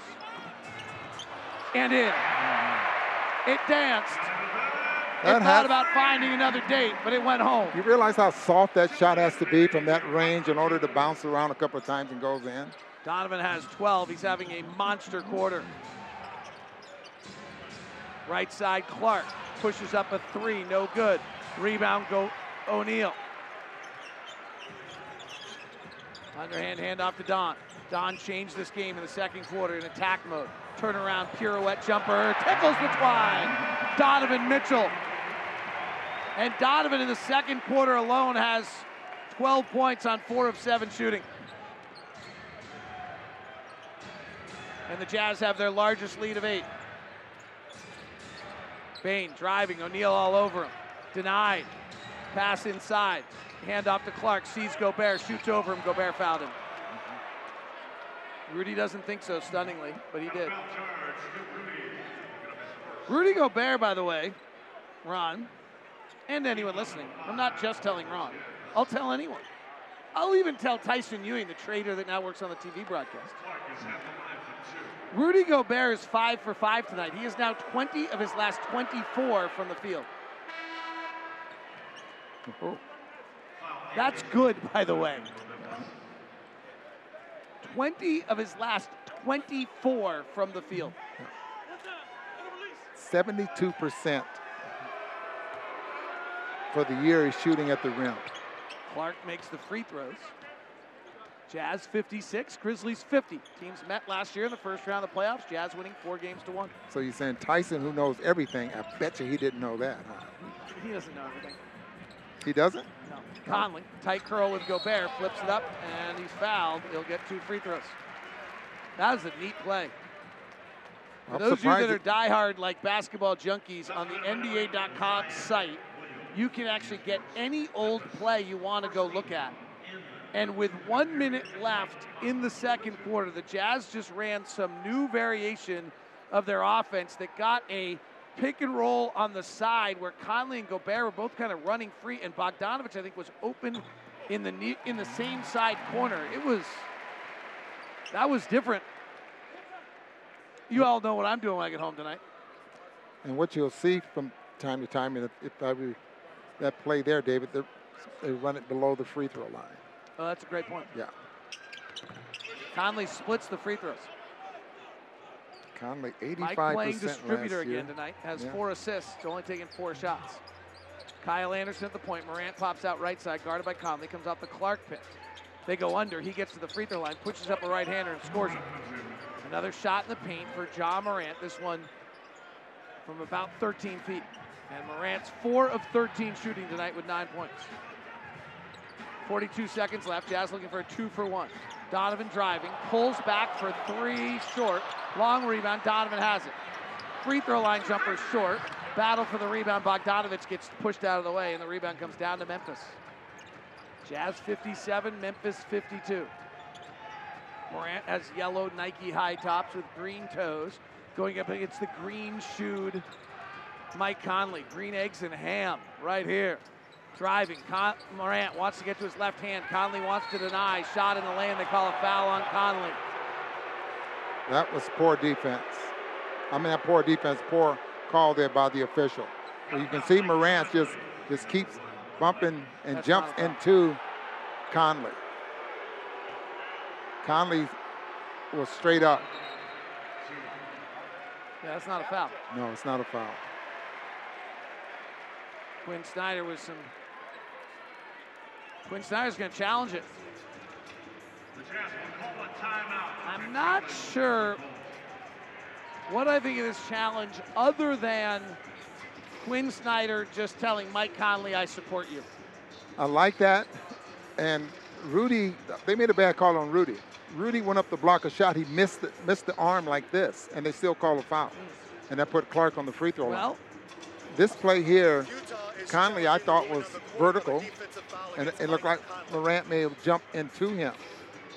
and in. It danced. That it has- thought about finding another date, but it went home. You realize how soft that shot has to be from that range in order to bounce around a couple of times and goes in? Donovan has 12. He's having a monster quarter. Right side, Clarke pushes up a three, no good. Rebound, go O'Neale. Underhand handoff to Don. Don changed this game in the second quarter in attack mode. Turnaround, pirouette jumper, tickles the twine. Donovan Mitchell. And Donovan in the second quarter alone has 12 points on four of seven shooting. And the Jazz have their largest lead of eight. Bane driving, O'Neale all over him. Denied. Pass inside. Hand off to Clarke, sees Gobert, shoots over him. Gobert fouled him. Rudy doesn't think so, stunningly, but he did. Rudy Gobert, by the way, Ron, and anyone listening, I'm not just telling Ron, I'll tell anyone. I'll even tell Tyson Ewing, the trader that now works on the TV broadcast. Rudy Gobert is five for five tonight. He is now 20 of his last 24 from the field. Oh. That's good, by the way. 20 of his last 24 from the field. 72% for the year he's shooting at the rim. Clarke makes the free throws. Jazz 56, Grizzlies 50. Teams met last year in the first round of the playoffs. Jazz winning four games to one. So you're saying Tyson, who knows everything, I bet you he didn't know that, huh? He doesn't know everything. He doesn't? No. Conley, tight curl with Gobert, flips it up, and he's fouled. He'll get two free throws. That is a neat play. For I'm those of you that are diehard like basketball junkies on the NBA.com site, you can actually get any old play you want to go look at. And with one minute left in the second quarter, the Jazz just ran some new variation of their offense that got a pick and roll on the side where Conley and Gobert were both kind of running free, and Bogdanovich I think was open in the ne- in the same side corner. It was that was different. You all know what I'm doing when I get home tonight. And what you'll see from time to time, and if, if I were that play there, David, they run it below the free throw line. Oh, that's a great point. Yeah. Conley splits the free throws. Conley, 85% Mike playing last distributor again tonight. Has Yeah. four assists, only taking four shots. Kyle Anderson at the point. Morant pops out right side, guarded by Conley. Comes out the Clarke pit. They go under. He gets to the free throw line, pushes up a right hander, and scores it. Another shot in the paint for Ja Morant. This one from about 13 feet. And Morant's four of 13 shooting tonight with nine points. 42 seconds left. Jazz looking for a two for one. Donovan driving, pulls back for three short. Long rebound. Donovan has it. Free throw line jumper short. Battle for the rebound. Bogdanovich gets pushed out of the way, and the rebound comes down to Memphis. Jazz 57, Memphis 52. Morant has yellow Nike high tops with green toes. Going up against the green shoed Mike Conley. Green eggs and ham right here. Driving. Con- Morant wants to get to his left hand. Conley wants to deny. Shot in the lane. They call a foul on Conley. That was poor defense. I mean, that poor defense, poor call there by the official. Well, you can see Morant just just keeps bumping and That's jumps not a foul. into Conley. Conley was straight up. Yeah, that's not a foul. No, it's not a foul. Quin Snyder with some. Quin Snyder's going to challenge it. I'm not sure what I think of this challenge other than Quin Snyder just telling Mike Conley, I support you. I like that. And Rudy, they made a bad call on Rudy. Rudy went up to block a shot. He missed the, missed the arm like this, and they still call a foul. And that put Clarke on the free throw line. Well, This play here, Conley, I thought was vertical, and it, looked like Morant may have jumped into him.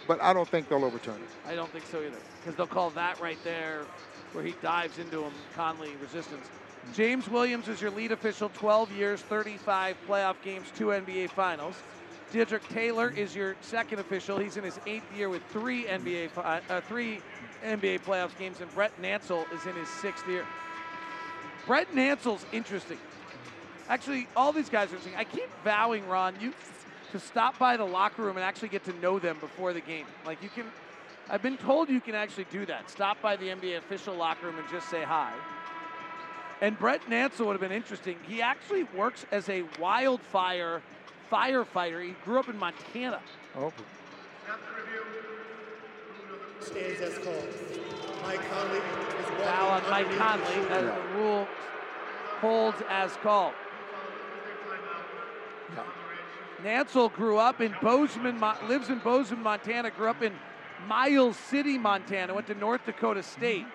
But I don't think they'll overturn it. I don't think so either. Because they'll call that right there where he dives into him, Conley resistance. James Williams is your lead official, 12 years, 35 playoff games, two NBA finals. Dedrick Taylor is your second official. He's in his eighth year with three NBA uh, three NBA playoffs games, and Brett Nansel is in his sixth year. Brett Nansel's interesting. Actually, all these guys are interesting. I keep vowing, Ron, you to stop by the locker room and actually get to know them before the game. Like you can, I've been told you can actually do that. Stop by the NBA official locker room and just say hi. And Brett Nansel would have been interesting. He actually works as a wildfire firefighter. He grew up in Montana. Oh, stands as called. Mike Conley is Foul on Mike Conley as the rule holds as called. Nansel grew up in Bozeman, lives in Bozeman, Montana, grew up in Miles City, Montana, went to North Dakota State.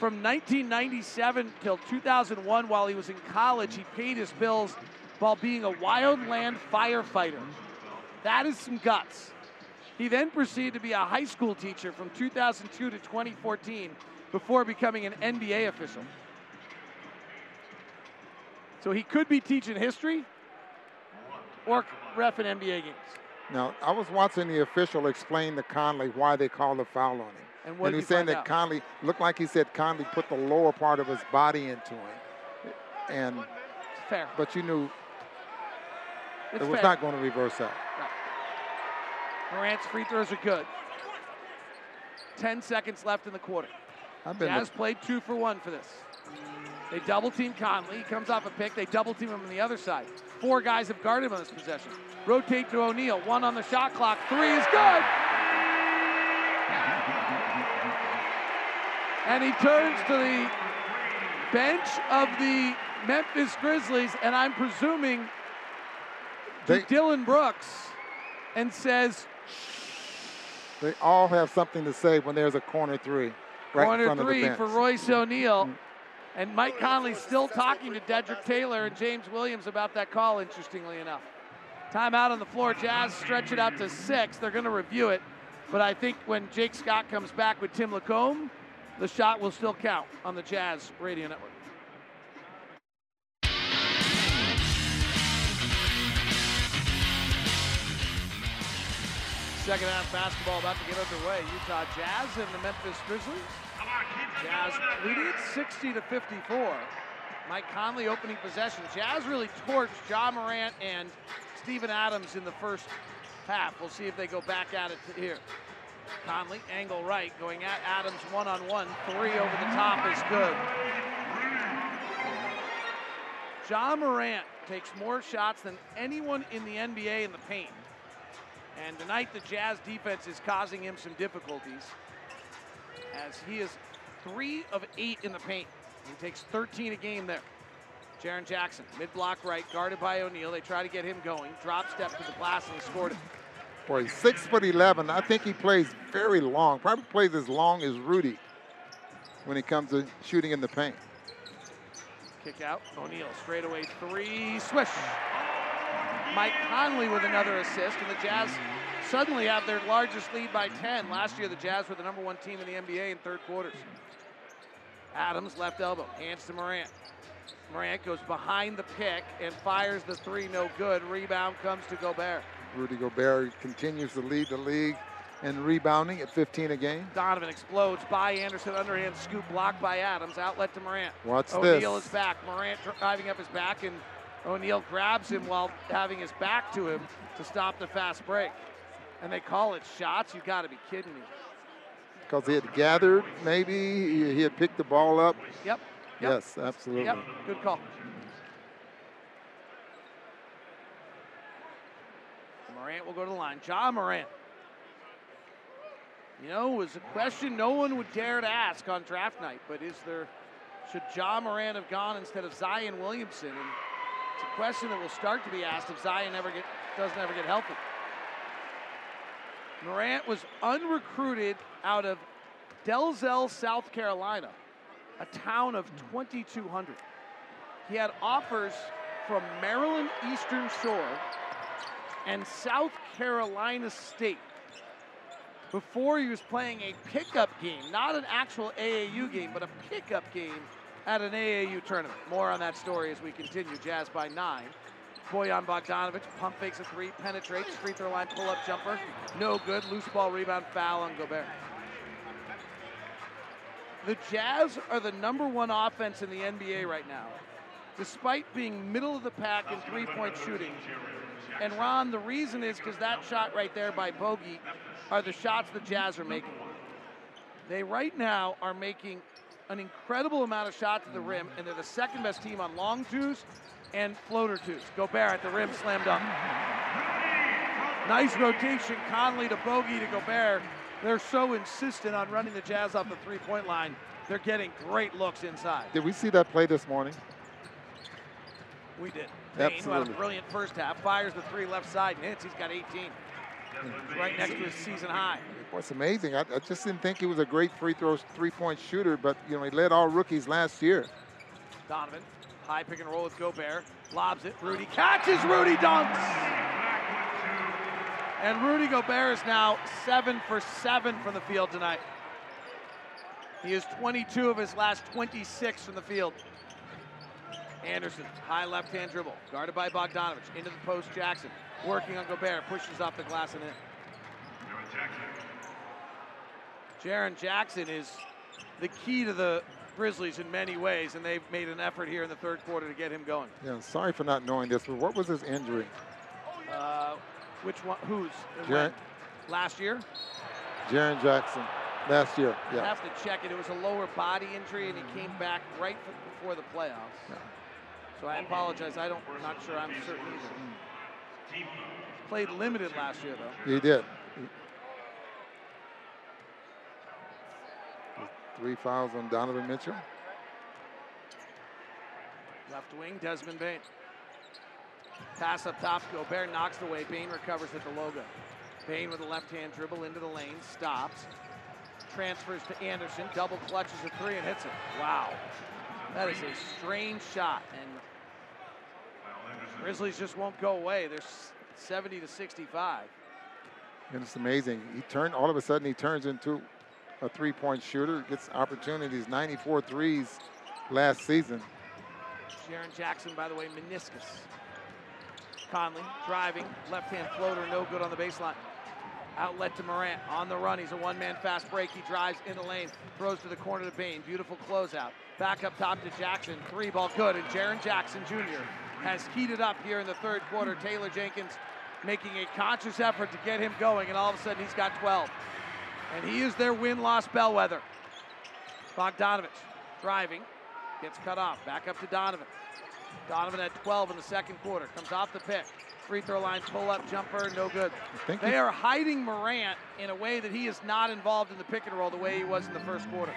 From 1997 till 2001, while he was in college, he paid his bills while being a wildland firefighter. That is some guts. He then proceeded to be a high school teacher from 2002 to 2014 before becoming an NBA official. So he could be teaching history or ref in NBA games. Now, I was watching the official explain to Conley why they called the foul on him. And, what and he's saying that out? Conley looked like he said Conley put the lower part of his body into him. And fair. But you knew It's it was fair. not going to reverse that. Morant's free throws are good. 10 seconds left in the quarter. I've been Jazz played two for one for this. They double team Conley. He comes off a pick. They double team him on the other side. Four guys have guarded him on this possession. Rotate to O'Neale. One on the shot clock. Three is good. And he turns to the bench of the Memphis Grizzlies, and I'm presuming to They- Dillon Brooks, and says, They all have something to say when there's a corner three right Corner three for. Royce O'Neale. And Mike Conley still talking to Dedrick Taylor and James Williams about that call, interestingly enough. Timeout on the floor. Jazz stretch it out to six. They're going to review it. But I think when Jake Scott comes back with Tim Lacombe, the shot will still count on the Jazz Radio Network. Second half basketball about to get underway. Utah Jazz and the Memphis Grizzlies. Jazz leading it 60 to 54. Mike Conley opening possession. Jazz really torched Ja Morant and Steven Adams in the first half. We'll see if they go back at it here. Conley, angle right, going at Adams one on one. Three over the top is good. Ja Morant takes more shots than anyone in the NBA in the paint. And tonight, the Jazz defense is causing him some difficulties as he is three of eight in the paint. He takes 13 a game there. Jaren Jackson, mid block right, guarded by O'Neale. They try to get him going. Drop step to the glass and he scored it. Boy, he's six foot eleven. I think he plays very long. Probably plays as long as Rudy when it comes to shooting in the paint. Kick out. O'Neale straightaway three. Swish. Mike Conley with another assist, and the Jazz suddenly have their largest lead by mm-hmm. 10. Last year, the Jazz were the number one team in the NBA in third quarters. Adams left elbow, hands to Morant. Morant goes behind the pick and fires the three, no good. Rebound comes to Gobert. Rudy Gobert continues to lead the league in rebounding at 15 a game. Donovan explodes by Anderson, underhand scoop blocked by Adams, outlet to Morant. Watch O'Neale this. is back. Morant driving up his back, and O'Neale grabs him while having his back to him to stop the fast break. And they call it shots. You got to be kidding me. Because he had gathered, maybe he, had picked the ball up. Yep. Yep. Yes, absolutely. Yep. Good call. Morant will go to the line. Ja Morant. You know, it was a question no one would dare to ask on draft night, but is there, should Ja Morant have gone instead of Zion Williamson? And it's a question that will start to be asked if Zion ever get, doesn't ever get healthy. Morant was unrecruited out of Dalzell, South Carolina, a town of 2,200. He had offers from Maryland Eastern Shore and South Carolina State before he was playing a pickup game, not an actual AAU game, but a pickup game at an AAU tournament. More on that story as we continue. Jazz by nine. Boyan Bogdanovich pump fakes a three, penetrates, free throw line pull up jumper. No good. Loose ball rebound foul on Gobert. The Jazz are the number one offense in the NBA right now, despite being middle of the pack in three point shooting. And Ron, the reason is because that shot right there by Bogey are the shots the Jazz are making. They right now are making an incredible amount of shots to the rim, and they're the second best team on long twos and floater twos. Gobert at the rim, slam dunk. Nice rotation, Conley to Bogey to Gobert. They're so insistent on running the Jazz off the three-point line. They're getting great looks inside. Did we see that play this morning? We did. Bane, who had a Absolutely. brilliant first half, fires the three left side and hits. He's got 18. Right next to his season high. What's amazing, I, I just didn't think he was a great free throw three-point shooter, but you know he led all rookies last year. Donovan, high pick and roll with Gobert, lobs it. Rudy catches. Rudy dunks. And Rudy Gobert is now seven for seven from the field tonight. He is 22 of his last 26 from the field. Anderson, high left hand dribble, guarded by Bogdanovich. Into the post, Jackson. Working on Gobert, pushes off the glass and in. Jaren Jackson is the key to the Grizzlies in many ways, and they've made an effort here in the third quarter to get him going. Yeah, sorry for not knowing this, but what was his injury? Uh, which one? Whose? And Jaren. Last year? Jaren Jackson, last year. yeah. I have to check it. It was a lower body injury, and he came back right before the playoffs. So I apologize. I don't. I'm not sure. I'm certain either. Played limited last year though. He did. Three fouls on Donovan Mitchell. Left wing, Desmond Bane. Pass up top, Gobert knocks it away. Bane recovers at the logo. Bane with a left-hand dribble into the lane, stops, transfers to Anderson, double clutches a three and hits it. Wow, that is a strange shot, and Grizzlies just won't go away. They're 70 to 65. And it's amazing. He turned all of a sudden he turns into a three-point shooter, gets opportunities, 94 threes last season. Jaren Jackson, by the way, meniscus. Conley driving, left-hand floater, no good on the baseline. Outlet to Morant on the run. He's a one-man fast break. He drives in the lane, throws to the corner to Bane. Beautiful closeout. Back up top to Jackson. Three ball good. And Jaren Jackson Jr. has heated up here in the third quarter. Taylor Jenkins making a conscious effort to get him going, and all of a sudden he's got 12. And he is their win-loss bellwether. Bogdanovich driving, gets cut off. Back up to Donovan. Donovan at 12 in the second quarter. Comes off the pick. Free throw line, pull up, jumper, no good. They he- are hiding Morant in a way that he is not involved in the pick and roll the way he was in the first quarter.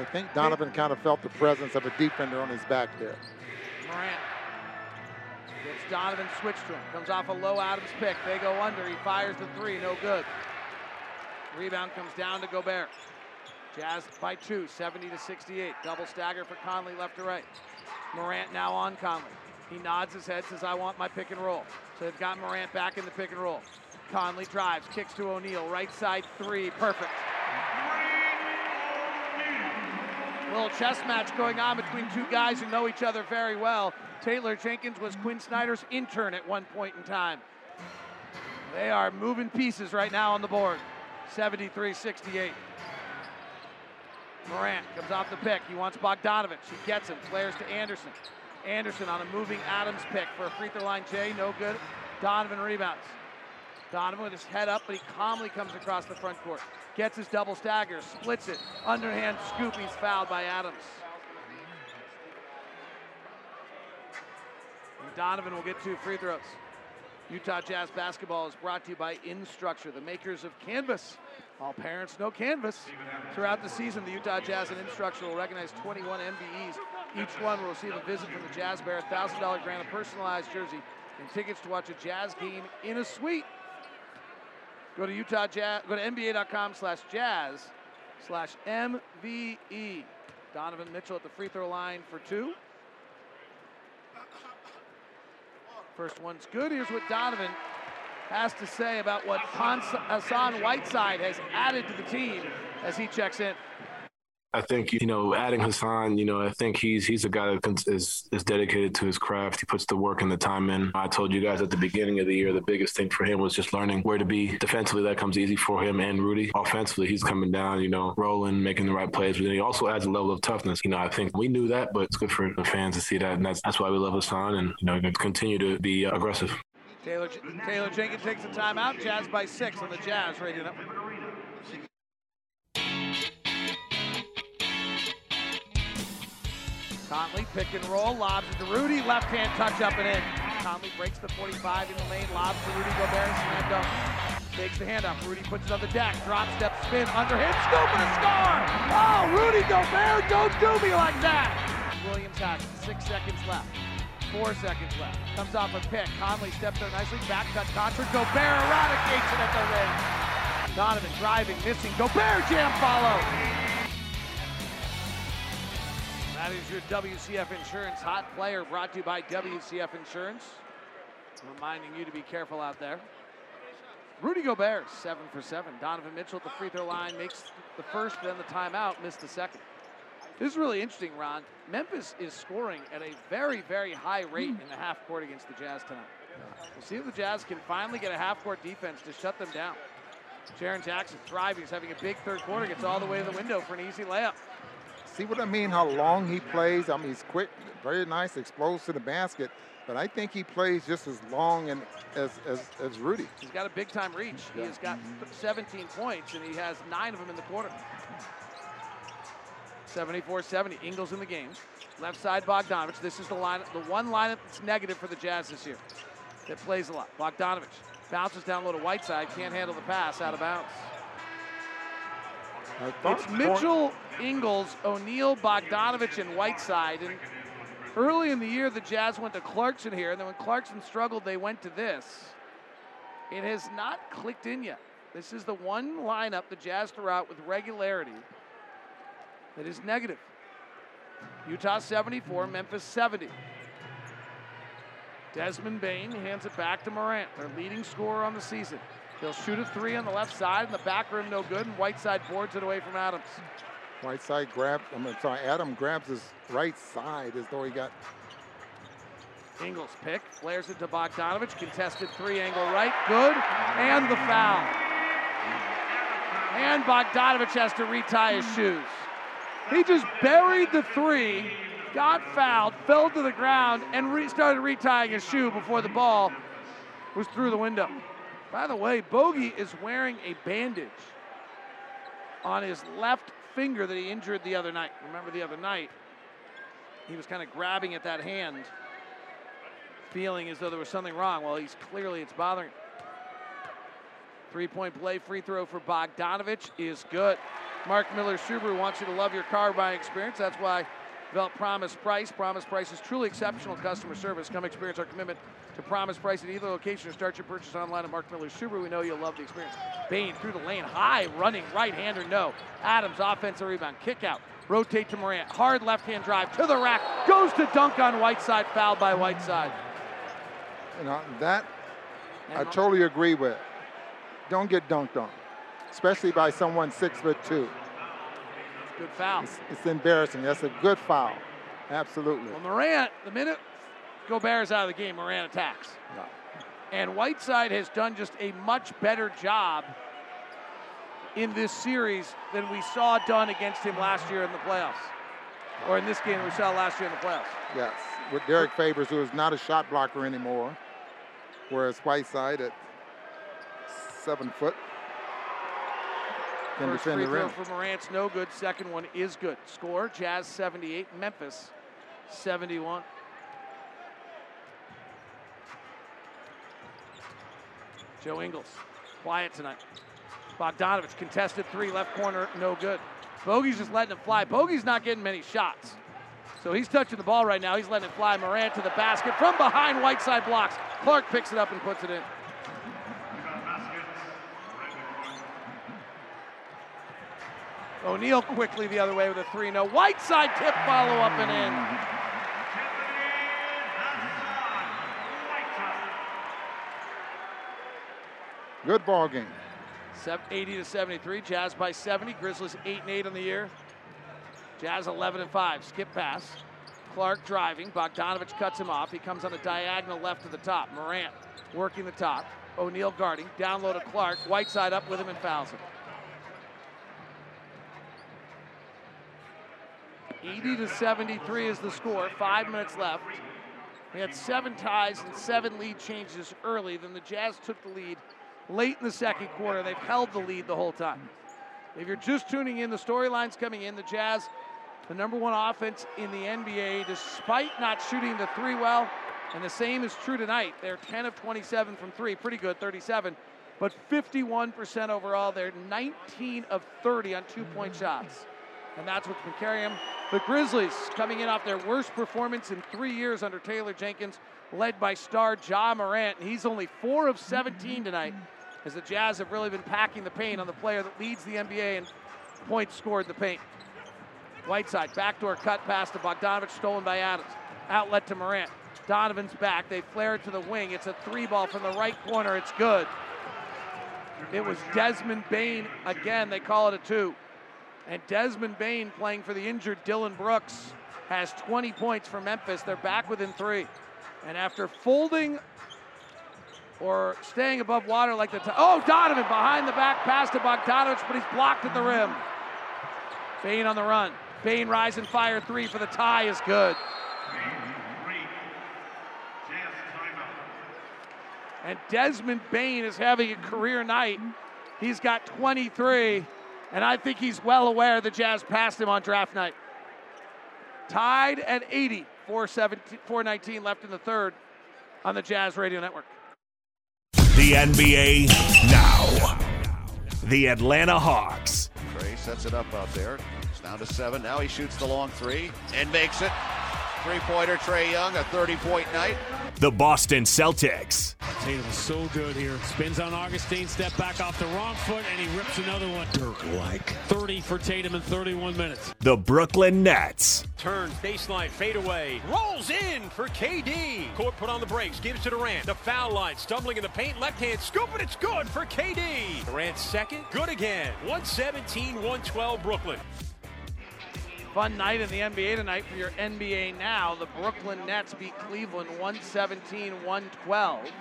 I think Donovan kind of felt the presence of a defender on his back there. Morant gets Donovan switched to him. Comes off a low Adams pick. They go under. He fires the three, no good. Rebound comes down to Gobert. Jazz by two, 70 to 68. Double stagger for Conley left to right. Morant now on Conley. He nods his head, says, I want my pick and roll. So they've got Morant back in the pick and roll. Conley drives, kicks to O'Neale, right side three, perfect. Little chess match going on between two guys who know each other very well. Taylor Jenkins was Quin Snyder's intern at one point in time. They are moving pieces right now on the board. 73 68. Morant comes off the pick. He wants Bogdanovich. He gets him. Flares to Anderson. Anderson on a moving Adams pick for a free throw line. Jay, no good. Donovan rebounds. Donovan with his head up, but he calmly comes across the front court. Gets his double stagger, splits it. Underhand scoop. He's fouled by Adams. And Donovan will get two free throws. Utah Jazz basketball is brought to you by Instructure, the makers of Canvas. All parents know Canvas. Throughout the season, the Utah Jazz and Instructure will recognize 21 MVEs. Each one will receive a visit from the Jazz Bear, a $1,000 grant, a personalized jersey, and tickets to watch a Jazz game in a suite. Go to Utah Jazz, go to NBA.com slash jazz slash MVE. Donovan Mitchell at the free throw line for two. First one's good. Here's what Donovan has to say about what Hans- Hassan Whiteside has added to the team as he checks in. I think you know, adding Hassan, you know, I think he's he's a guy that is is dedicated to his craft. He puts the work and the time in. I told you guys at the beginning of the year, the biggest thing for him was just learning where to be defensively. That comes easy for him and Rudy. Offensively, he's coming down, you know, rolling, making the right plays. But then he also adds a level of toughness. You know, I think we knew that, but it's good for the fans to see that, and that's that's why we love Hassan, and you know, continue to be uh, aggressive. Taylor, Taylor Jenkins takes the timeout. Jazz by six on the Jazz Radio Network. Conley pick and roll, lobs it to Rudy, left hand touch up and in. Conley breaks the 45 in the lane, lobs to Rudy Gobert, slam dunk. Takes the handoff. Rudy puts it on the deck. Drop step spin. Underhand scoop and a score. Oh, Rudy Gobert, don't do me like that. Williams has. Six seconds left. Four seconds left. Comes off a pick. Conley steps there nicely. Back cut Konchar. Gobert eradicates it at the rim. Donovan driving, missing. Gobert jam follow. That is your WCF Insurance Hot Player brought to you by WCF Insurance. Reminding you to be careful out there. Rudy Gobert, seven for seven. Donovan Mitchell at the free throw line makes the first, then the timeout, missed the second. This is really interesting, Ron. Memphis is scoring at a very, very high rate hmm. in the half court against the Jazz tonight. We'll see if the Jazz can finally get a half court defense to shut them down. Jaren Jackson thriving. He's having a big third quarter, gets all the way to the window for an easy layup. See what I mean? How long he plays? I mean, he's quick, very nice, explodes to the basket. But I think he plays just as long and as, as, as Rudy. He's got a big time reach. He has got 17 points, and he has nine of them in the quarter. 74-70. Ingles in the game. Left side Bogdanovich. This is the line, the one lineup that's negative for the Jazz this year. That plays a lot. Bogdanovich bounces down low to Whiteside. Can't handle the pass. Out of bounds. It's Mitchell, Ingles, O'Neale, Bogdanovich, and Whiteside. And early in the year, the Jazz went to Clarkson here, and then when Clarkson struggled, they went to this. It has not clicked in yet. This is the one lineup the Jazz throw out with regularity that is negative. Utah 74, Memphis 70. Desmond Bain hands it back to Morant, their leading scorer on the season. He'll shoot a three on the left side, and the back rim no good, and Whiteside boards it away from Adams. Whiteside grabs, I'm sorry, Adam grabs his right side as though he got. Ingles pick, flares it to Bogdanovich, contested three angle right, good, and the foul. And Bogdanovich has to retie his shoes. He just buried the three, got fouled, fell to the ground, and re- started retying his shoe before the ball was through the window. By the way, Bogey is wearing a bandage on his left finger that he injured the other night. Remember the other night, he was kind of grabbing at that hand, feeling as though there was something wrong. Well, he's clearly it's bothering. Three-point play free throw for Bogdanovich is good. Mark Miller Subaru wants you to love your car buying experience. That's why develop Promise Price. Promise Price is truly exceptional customer service. Come experience our commitment to Promise Price at either location or start your purchase online at Mark Miller Subaru. We know you'll love the experience. Bane through the lane, high running right hander, no. Adams offensive rebound, kick out, rotate to Morant, hard left hand drive to the rack, goes to dunk on Whiteside, fouled by Whiteside. You know that I totally agree with. Don't get dunked on, especially by someone six foot two. Good foul. It's, it's embarrassing. That's a good foul. Absolutely. Well, Morant, the minute Gobert's out of the game, Morant attacks. And Whiteside has done just a much better job in this series than we saw done against him last year in the playoffs. Or in this game we saw last year in the playoffs. Yes, with Derek Favors, who is not a shot blocker anymore, whereas Whiteside at seven foot can First free throw for Morant's no good. Second one is good. Score: Jazz 78, Memphis 71. Joe Ingles, quiet tonight. Bogdanovich contested three, left corner, no good. Bogey's just letting it fly. Bogey's not getting many shots. So he's touching the ball right now. He's letting it fly. Morant to the basket from behind. Whiteside blocks. Clarke picks it up and puts it in. O'Neale quickly the other way with a 3 0. Whiteside tip follow up and in. Good ball game. 80 to 73. Jazz by 70. Grizzlies 8 and 8 on the year. Jazz 11 and 5. Skip pass. Clarke driving. Bogdanovich cuts him off. He comes on the diagonal left to the top. Morant working the top. O'Neale guarding. Down low to Clarke. Whiteside up with him and fouls him. 80 to 73 is the score. Five minutes left. We had seven ties and seven lead changes early. Then the Jazz took the lead late in the second quarter. They've held the lead the whole time. If you're just tuning in, the storyline's coming in. The Jazz, the number one offense in the NBA, despite not shooting the three well. And the same is true tonight. They're 10 of 27 from three, pretty good, 37. but 51% overall. They're 19 of 30 on two point shots. And that's what's been carrying them. The Grizzlies coming in off their worst performance in three years under Taylor Jenkins, led by star Ja Morant. and He's only four of 17 tonight, as the Jazz have really been packing the paint on the player that leads the NBA in points scored the paint. Whiteside, backdoor cut pass to Bogdanovich, stolen by Adams. Outlet to Morant. Donovan's back. They flare it to the wing. It's a three ball from the right corner. It's good. It was Desmond Bane again. They call it a two. And Desmond Bane playing for the injured Dillon Brooks has 20 points for Memphis. They're back within three. And after folding or staying above water like the. T- oh, Donovan behind the back pass to Bogdanovich, but he's blocked at the rim. Bane on the run. Bane rise and fire three for the tie is good. And Desmond Bane is having a career night. He's got 23, and I think he's well aware the Jazz passed him on draft night. Tied at 80, 419 left in the third on the Jazz Radio Network. The NBA now. The Atlanta Hawks. Trae sets it up out there. It's down to seven. Now he shoots the long three and makes it. Three pointer, Trae Young, a 30 point night. The Boston Celtics. Tatum is so good here. Spins on Augustine, step back off the wrong foot, and he rips another one. Dirk like. 30 for Tatum in 31 minutes. The Brooklyn Nets. Turns, baseline, fade away. Rolls in for KD. Court put on the brakes, gives to Durant. The foul line, stumbling in the paint, left hand scoop, and it's good for KD. Durant second, good again. 117 112 Brooklyn. Fun night in the NBA tonight for your NBA Now. The Brooklyn Nets beat Cleveland 117 112.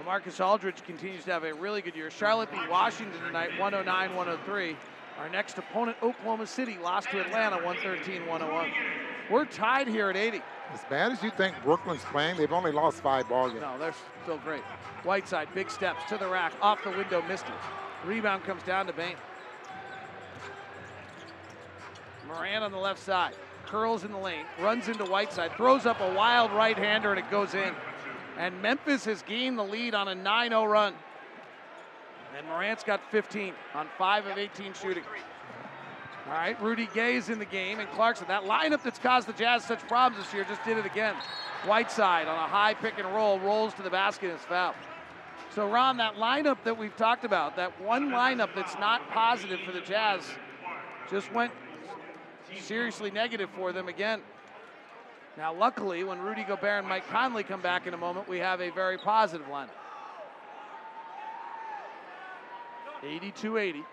LaMarcus Aldridge continues to have a really good year. Charlotte beat Washington tonight 109 103. Our next opponent, Oklahoma City, lost to Atlanta 113 101. We're tied here at 80. As bad as you think Brooklyn's playing, they've only lost five ball games. No, they're still great. Whiteside, big steps to the rack, off the window, missed it. Rebound comes down to Bane. Morant on the left side, curls in the lane, runs into Whiteside, throws up a wild right hander, and it goes in. And Memphis has gained the lead on a 9 0 run. And Morant's got 15 on 5 of 18 shooting. All right, Rudy Gay is in the game, and Clarkson. That lineup that's caused the Jazz such problems this year just did it again. Whiteside on a high pick and roll rolls to the basket and is fouled. So, Ron, that lineup that we've talked about, that one lineup that's not positive for the Jazz, just went seriously negative for them again. Now, luckily, when Rudy Gobert and Mike Conley come back in a moment, we have a very positive lineup. 82 80.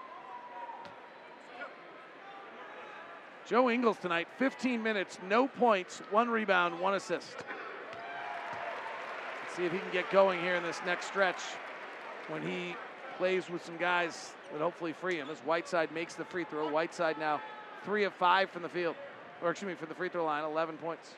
Joe Ingles tonight, 15 minutes, no points, one rebound, one assist. Let's see if he can get going here in this next stretch when he plays with some guys that hopefully free him. As Whiteside makes the free throw, Whiteside now three of five from the field, or excuse me, from the free throw line, 11 points.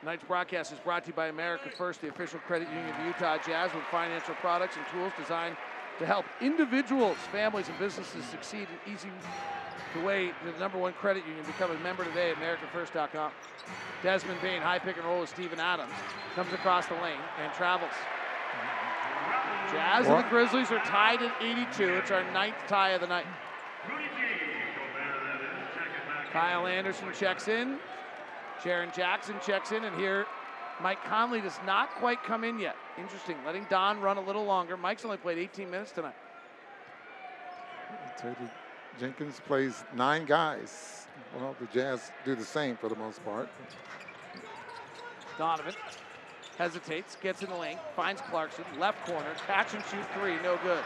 Tonight's broadcast is brought to you by America First, the official credit union of Utah Jazz, with financial products and tools designed to help individuals, families, and businesses succeed in easy the way to the number one credit union. Become a member today at AmericanFirst.com. Desmond Bane, high pick and roll with Steven Adams, comes across the lane and travels. Jazz and the Grizzlies are tied at 82. It's our ninth tie of the night. Kyle Anderson checks in. Jaren Jackson checks in, and here Mike Conley does not quite come in yet. Interesting, letting Don run a little longer. Mike's only played 18 minutes tonight. Taylor Jenkins plays nine guys. Well, the Jazz do the same for the most part. Donovan hesitates, gets in the lane, finds Clarkson, left corner, catch and shoot three, no good.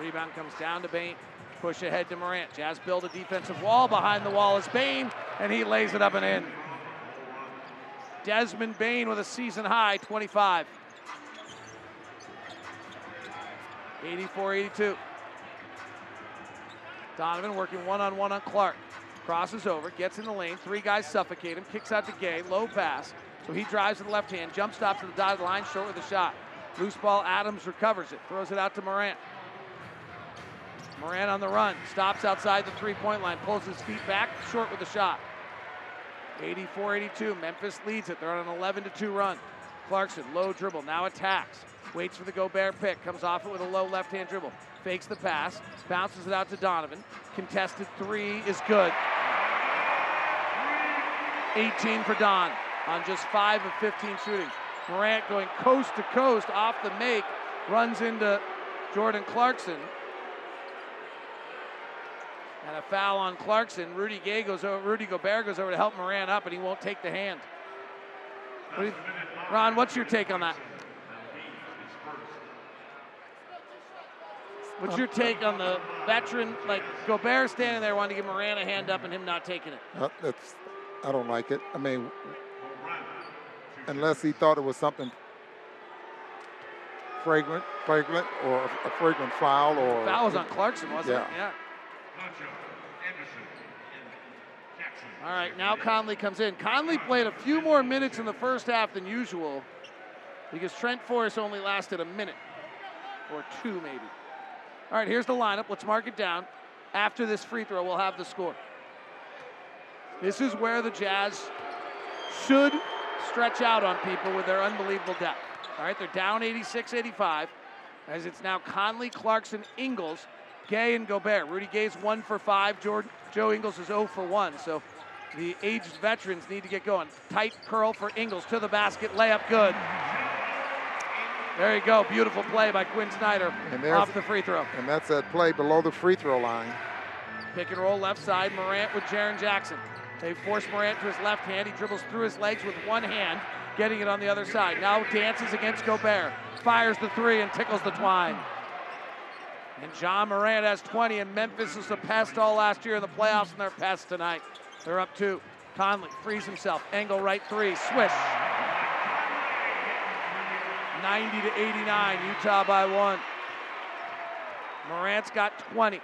Rebound comes down to Bane. Push ahead to Morant. Jazz build a defensive wall. Behind the wall is Bane, and he lays it up and in. Desmond Bane with a season high 25. 84 82. Donovan working one on one on Clarke. Crosses over, gets in the lane. Three guys suffocate him. Kicks out to Gay. Low pass. So he drives to the left hand. Jump stops to the dotted line. Short with a shot. Loose ball. Adams recovers it. Throws it out to Morant. Morant on the run. Stops outside the three point line. Pulls his feet back. Short with a shot. 84 82. Memphis leads it. They're on an 11 2 run. Clarkson, low dribble, now attacks. Waits for the Gobert pick, comes off it with a low left hand dribble. Fakes the pass, bounces it out to Donovan. Contested three is good. 18 for Don on just 5 of 15 shooting. Morant going coast to coast off the make, runs into Jordan Clarkson. And a foul on Clarkson. Rudy Gay goes over, Rudy Gobert goes over to help Morant up, and he won't take the hand. What you, Ron, what's your take on that? What's your take on the veteran, like Gobert standing there wanting to give Morant a hand up and him not taking it? Uh, that's, I don't like it. I mean, unless he thought it was something fragrant, fragrant, or a fragrant foul, or foul was on Clarkson, wasn't yeah. it? Yeah. All right, now Conley comes in. Conley played a few more minutes in the first half than usual because Trent Forrest only lasted a minute or two, maybe. All right, here's the lineup. Let's mark it down. After this free throw, we'll have the score. This is where the Jazz should stretch out on people with their unbelievable depth. All right, they're down 86 85 as it's now Conley, Clarkson, Ingles, Gay, and Gobert. Rudy Gay's one for five. Jordan, Joe Ingles is 0 for one. So the aged veterans need to get going. Tight curl for Ingles to the basket, layup good. There you go. Beautiful play by Quin Snyder and off the free throw. And that's that play below the free throw line. Pick and roll left side. Morant with Jaren Jackson. They force Morant to his left hand. He dribbles through his legs with one hand, getting it on the other side. Now dances against Gobert. Fires the three and tickles the twine. And Ja Morant has 20, and Memphis was the pest all last year in the playoffs, and they're pests tonight. They're up two. Conley frees himself. Angle right three. Swish. 90 to 89. Utah by one. Morant's got 20.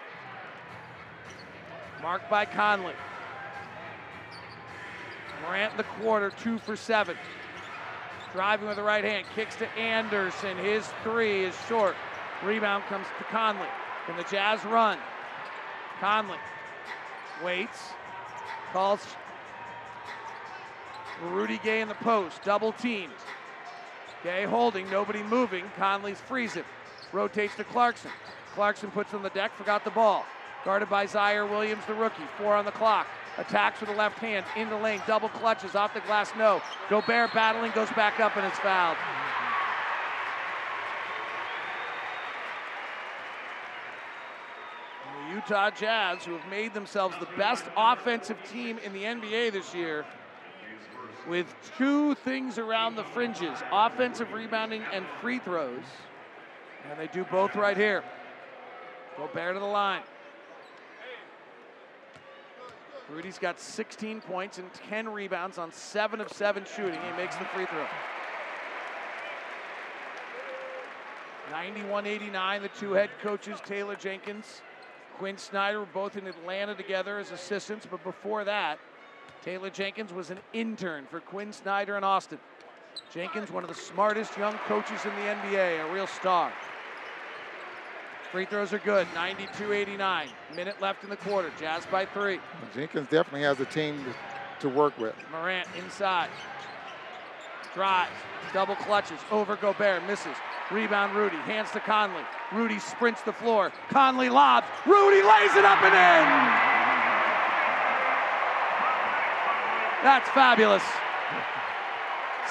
Marked by Conley. Morant in the quarter, two for seven. Driving with the right hand, kicks to Anderson. His three is short. Rebound comes to Conley. Can the Jazz run? Conley waits, calls Rudy Gay in the post, double teamed. Gay holding, nobody moving. Conley's freezing. Rotates to Clarkson. Clarkson puts on the deck, forgot the ball. Guarded by Ziaire Williams, the rookie. Four on the clock. Attacks with the left hand in the lane. Double clutches off the glass. No. Gobert battling, goes back up, and it's fouled. And the Utah Jazz, who have made themselves the best offensive team in the NBA this year, with two things around the fringes offensive rebounding and free throws. And they do both right here. Gobert to the line. Rudy's got 16 points and 10 rebounds on 7 of 7 shooting. He makes the free throw. 91 89, the two head coaches, Taylor Jenkins, Quin Snyder, were both in Atlanta together as assistants, but before that, Taylor Jenkins was an intern for Quin Snyder in Austin. Jenkins, one of the smartest young coaches in the NBA, a real star. Free throws are good, 92 89. Minute left in the quarter. Jazz by three. Jenkins definitely has a team to, to work with. Morant inside. Drives. Double clutches. Over Gobert. Misses. Rebound Rudy. Hands to Conley. Rudy sprints the floor. Conley lobs. Rudy lays it up and in. That's fabulous.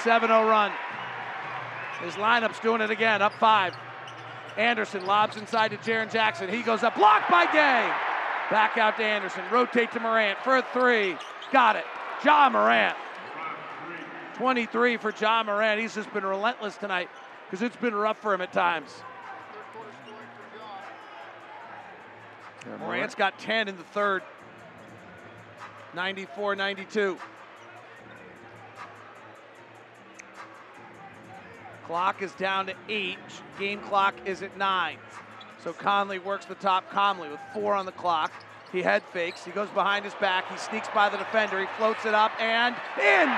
7 0 run. His lineup's doing it again. Up five. Anderson lobs inside to Jaren Jackson. He goes up, blocked by Gay. Back out to Anderson. Rotate to Morant for a three. Got it. Ja Morant. 23 for Ja Morant. He's just been relentless tonight because it's been rough for him at times. Morant's got 10 in the third. 94 92. Clock is down to eight. Game clock is at nine. So Conley works the top calmly with four on the clock. He head fakes. He goes behind his back. He sneaks by the defender. He floats it up and in.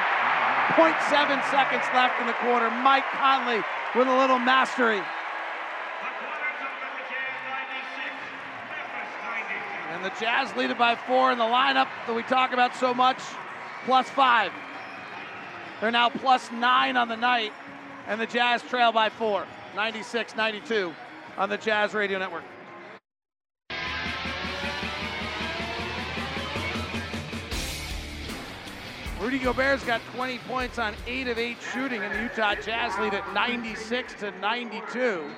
0.7 seconds left in the quarter. Mike Conley with a little mastery. And the Jazz lead it by four in the lineup that we talk about so much, plus five. They're now plus nine on the night. And the Jazz trail by four, 96 92 on the Jazz Radio Network. Rudy Gobert's got 20 points on 8 of 8 shooting, and the Utah Jazz lead at 96 to 92.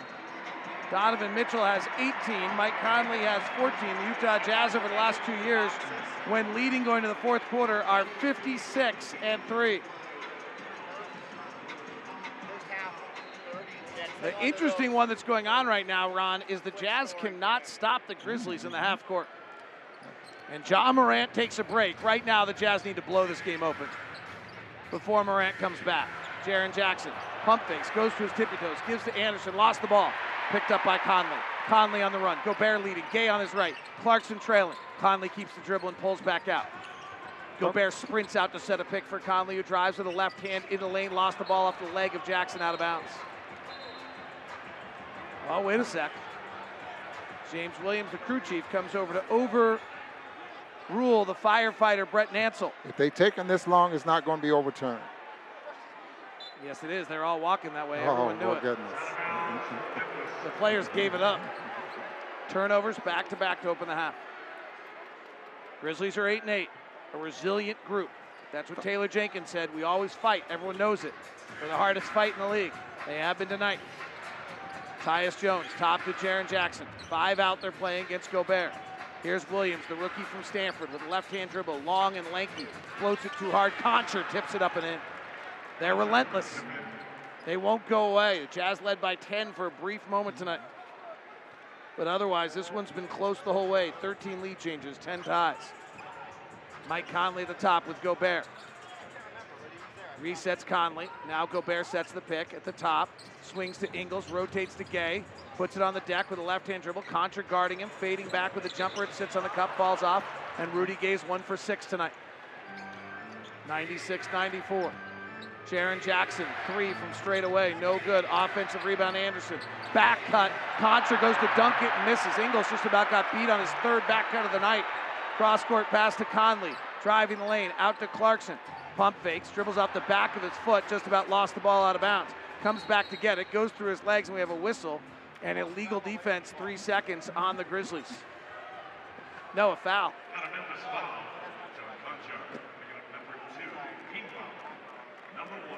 Donovan Mitchell has 18. Mike Conley has 14. The Utah Jazz over the last two years, when leading going to the fourth quarter, are 56 and 3. The interesting one that's going on right now, Ron, is the Jazz cannot stop the Grizzlies in the half court. And Ja Morant takes a break. Right now, the Jazz need to blow this game open before Morant comes back. Jaren Jackson, pump fakes, goes to his tippy toes, gives to Anderson, lost the ball. Picked up by Conley. Conley on the run. Gobert leading. Gay on his right. Clarkson trailing. Conley keeps the dribble and pulls back out. Gobert sprints out to set a pick for Conley, who drives with a left hand in the lane, lost the ball off the leg of Jackson out of bounds. Oh, wait a sec. James Williams, the crew chief, comes over to overrule the firefighter Brett Nansel. If they taken this long, it's not going to be overturned. Yes, it is. They're all walking that way. Oh, Everyone knew my it. goodness. The players gave it up. Turnovers back to back to open the half. Grizzlies are 8 and 8, a resilient group. That's what Taylor Jenkins said. We always fight. Everyone knows it. We're the hardest fight in the league. They have been tonight. Tyus Jones, top to Jaren Jackson. Five out there playing against Gobert. Here's Williams, the rookie from Stanford, with a left-hand dribble, long and lanky. Floats it too hard. Konchar tips it up and in. They're relentless. They won't go away. The Jazz led by 10 for a brief moment tonight. But otherwise, this one's been close the whole way. 13 lead changes, 10 ties. Mike Conley at the top with Gobert. Resets Conley. Now Gobert sets the pick at the top. Swings to Ingles, rotates to Gay. Puts it on the deck with a left hand dribble. Konchar guarding him, fading back with a jumper. It sits on the cup, falls off. And Rudy Gay's one for six tonight. 96 94. Jaren Jackson, three from straight away, no good. Offensive rebound, Anderson. Back cut. Konchar goes to dunk it and misses. Ingles just about got beat on his third back cut of the night. Cross court pass to Conley. Driving the lane, out to Clarkson. Pump fakes, dribbles off the back of his foot, just about lost the ball out of bounds. Comes back to get it, goes through his legs, and we have a whistle and illegal defense, three seconds on the Grizzlies. No, a foul.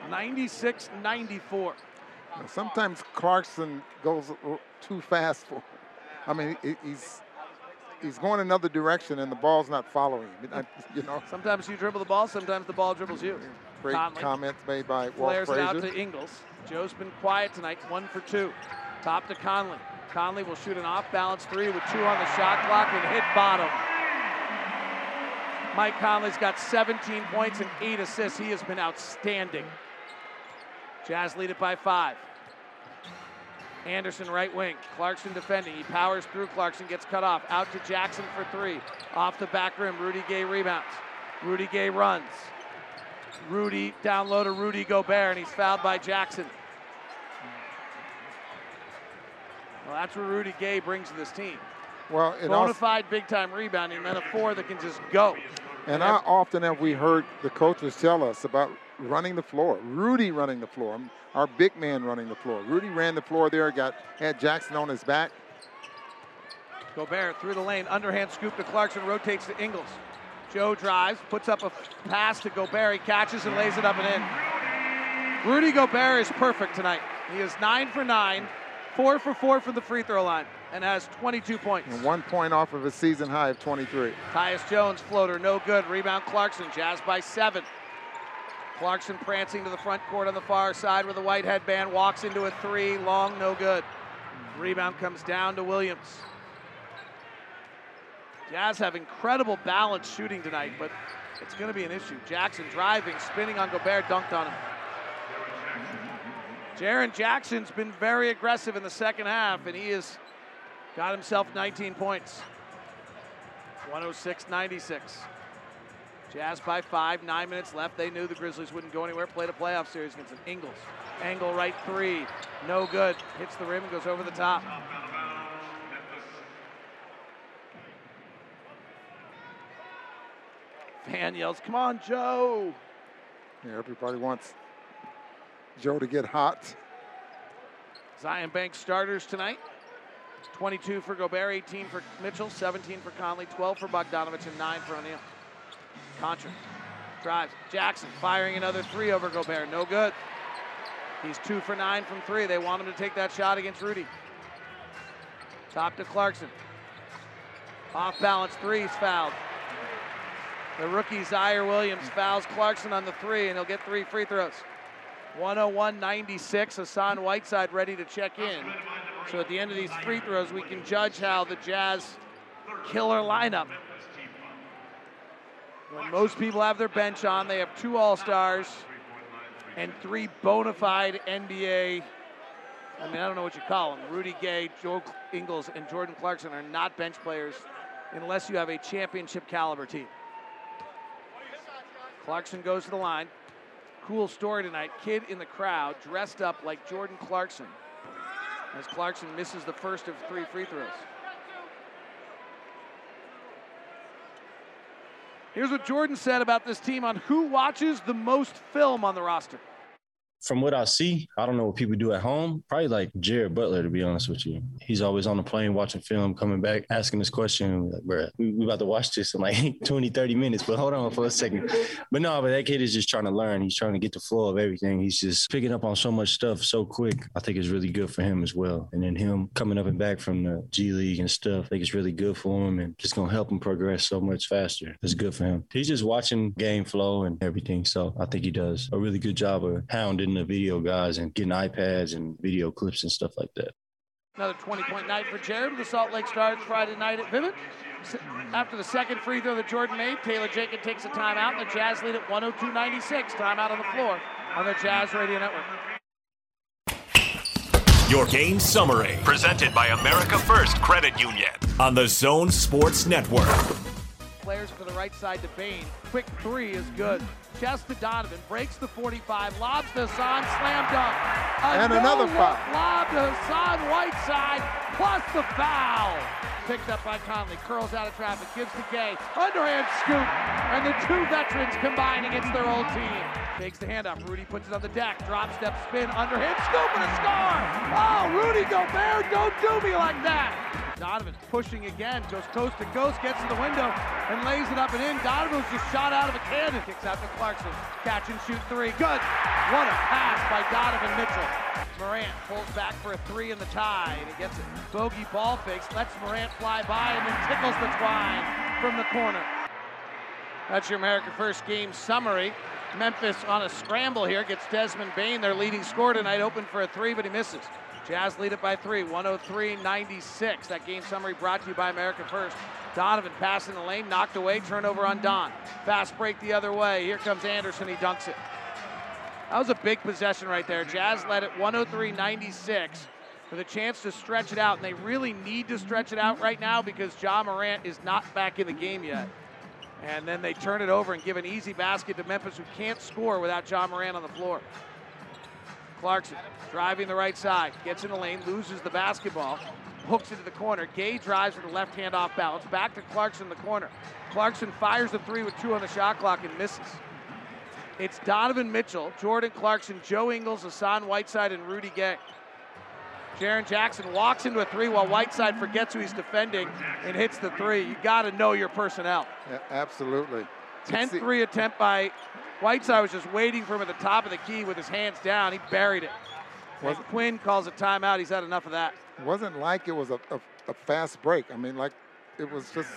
96 94. Sometimes Clarkson goes too fast for. I mean, he's he's going another direction and the ball's not following him. You know, Sometimes you dribble the ball, sometimes the ball dribbles you. great Conley comments made by Walt flares it out to Ingles. Joe's been quiet tonight, one for two. Top to Conley. Conley will shoot an off balance three with two on the shot clock and hit bottom. Mike Conley's got 17 points and eight assists. He has been outstanding. Jazz lead it by five. Anderson right wing. Clarkson defending. He powers through. Clarkson gets cut off. Out to Jackson for three. Off the back rim. Rudy Gay rebounds. Rudy Gay runs. Rudy down low to Rudy Gobert, and he's fouled by Jackson. Well, that's what Rudy Gay brings to this team. Well, Bona fide big time rebounding, and then a four that can just go. And how often have we heard the coaches tell us about running the floor? Rudy running the floor, our big man running the floor. Rudy ran the floor there, got had Jackson on his back. Gobert through the lane, underhand scoop to Clarkson, rotates to Ingles. Joe drives, puts up a pass to Gobert. He catches and lays it up and in. Rudy Gobert is perfect tonight. He is nine for nine, four for four from the free throw line, and has 22 points. And one point off of a season high of 23. Tyus Jones floater, no good. Rebound Clarkson, Jazz by seven. Clarkson prancing to the front court on the far side with a white headband, walks into a three, long, no good. Rebound comes down to Williams. Jazz have incredible balance shooting tonight, but it's going to be an issue. Jackson driving, spinning on Gobert, dunked on him. Jaren Jackson's been very aggressive in the second half, and he has got himself 19 points. 106 96. Jazz by five, nine minutes left. They knew the Grizzlies wouldn't go anywhere. Played a playoff series against an Ingles. Angle right three, no good. Hits the rim and goes over the top. Fan yells, Come on, Joe. Yeah, everybody wants Joe to get hot. Zion Bank starters tonight. 22 for Gobert, 18 for Mitchell, 17 for Conley, 12 for Bogdanovich, and 9 for O'Neale. Konchar drives. Jackson firing another three over Gobert. No good. He's two for nine from three. They want him to take that shot against Rudy. Top to Clarkson. Off balance threes fouled. The rookie Ziaire Williams fouls Clarkson on the three, and he'll get three free throws. 101 96. Hassan Whiteside ready to check in. So at the end of these free throws, we can judge how the Jazz killer lineup. When most people have their bench on, they have two All Stars and three bona fide NBA. I mean, I don't know what you call them. Rudy Gay, Joe Ingles, and Jordan Clarkson are not bench players unless you have a championship caliber team. Clarkson goes to the line. Cool story tonight. Kid in the crowd dressed up like Jordan Clarkson as Clarkson misses the first of three free throws. Here's what Jordan said about this team on who watches the most film on the roster from what I see, I don't know what people do at home. Probably like Jared Butler, to be honest with you. He's always on the plane watching film, coming back, asking this question. Like, bro, we, we about to watch this in like 20, 30 minutes, but hold on for a second. But no, but that kid is just trying to learn. He's trying to get the flow of everything. He's just picking up on so much stuff so quick. I think it's really good for him as well. And then him coming up and back from the G League and stuff, I think it's really good for him and just going to help him progress so much faster. It's good for him. He's just watching game flow and everything. So I think he does a really good job of hounding the video guys and getting iPads and video clips and stuff like that. Another 20 point night for Jared. The Salt Lake Stars Friday night at Vivint. After the second free throw that Jordan made, Taylor Jacob takes a timeout, and the Jazz lead at 102 96. Timeout on the floor on the Jazz Radio Network. Your game summary, presented by America First Credit Union on the Zone Sports Network. Players for the right side to Bane. Quick three is good. Chest to Donovan, breaks the 45, lobs to Hassan, slam dunk. A and another foul. Lob to Hassan Whiteside, plus the foul. Picked up by Conley, curls out of traffic, gives to Gay, underhand scoop, and the two veterans combine against their old team. Takes the handoff, Rudy puts it on the deck, drop step spin, underhand scoop, and a score! Oh, Rudy Gobert, don't do me like that! Donovan pushing again, goes coast to coast, gets to the window, and lays it up and in. Donovan's just shot out of a cannon. Kicks out to Clarkson. Catch and shoot three. Good. What a pass by Donovan Mitchell. Morant pulls back for a three in the tie, and he gets it. Bogey ball fakes, lets Morant fly by, and then tickles the twine from the corner. That's your America First game summary. Memphis on a scramble here gets Desmond Bane, their leading scorer tonight, open for a three, but he misses. Jazz lead it by three, 103-96. That game summary brought to you by America First. Donovan passing the lane, knocked away, turnover on Don. Fast break the other way. Here comes Anderson, he dunks it. That was a big possession right there. Jazz led it 103-96 with a chance to stretch it out, and they really need to stretch it out right now because Ja Morant is not back in the game yet. And then they turn it over and give an easy basket to Memphis, who can't score without Ja Morant on the floor. Clarkson driving the right side, gets in the lane, loses the basketball, hooks into the corner. Gay drives with the left hand off balance. Back to Clarkson in the corner. Clarkson fires the three with two on the shot clock and misses. It's Donovan Mitchell, Jordan Clarkson, Joe Ingles, Hassan Whiteside, and Rudy Gay. Jaren Jackson walks into a three while Whiteside forgets who he's defending and hits the three. You got to know your personnel. Yeah, absolutely. 10 3 attempt by Whiteside was just waiting for him at the top of the key with his hands down. He buried it. Was Quin calls a timeout. He's had enough of that. It wasn't like it was a, a, a fast break. I mean, like it was just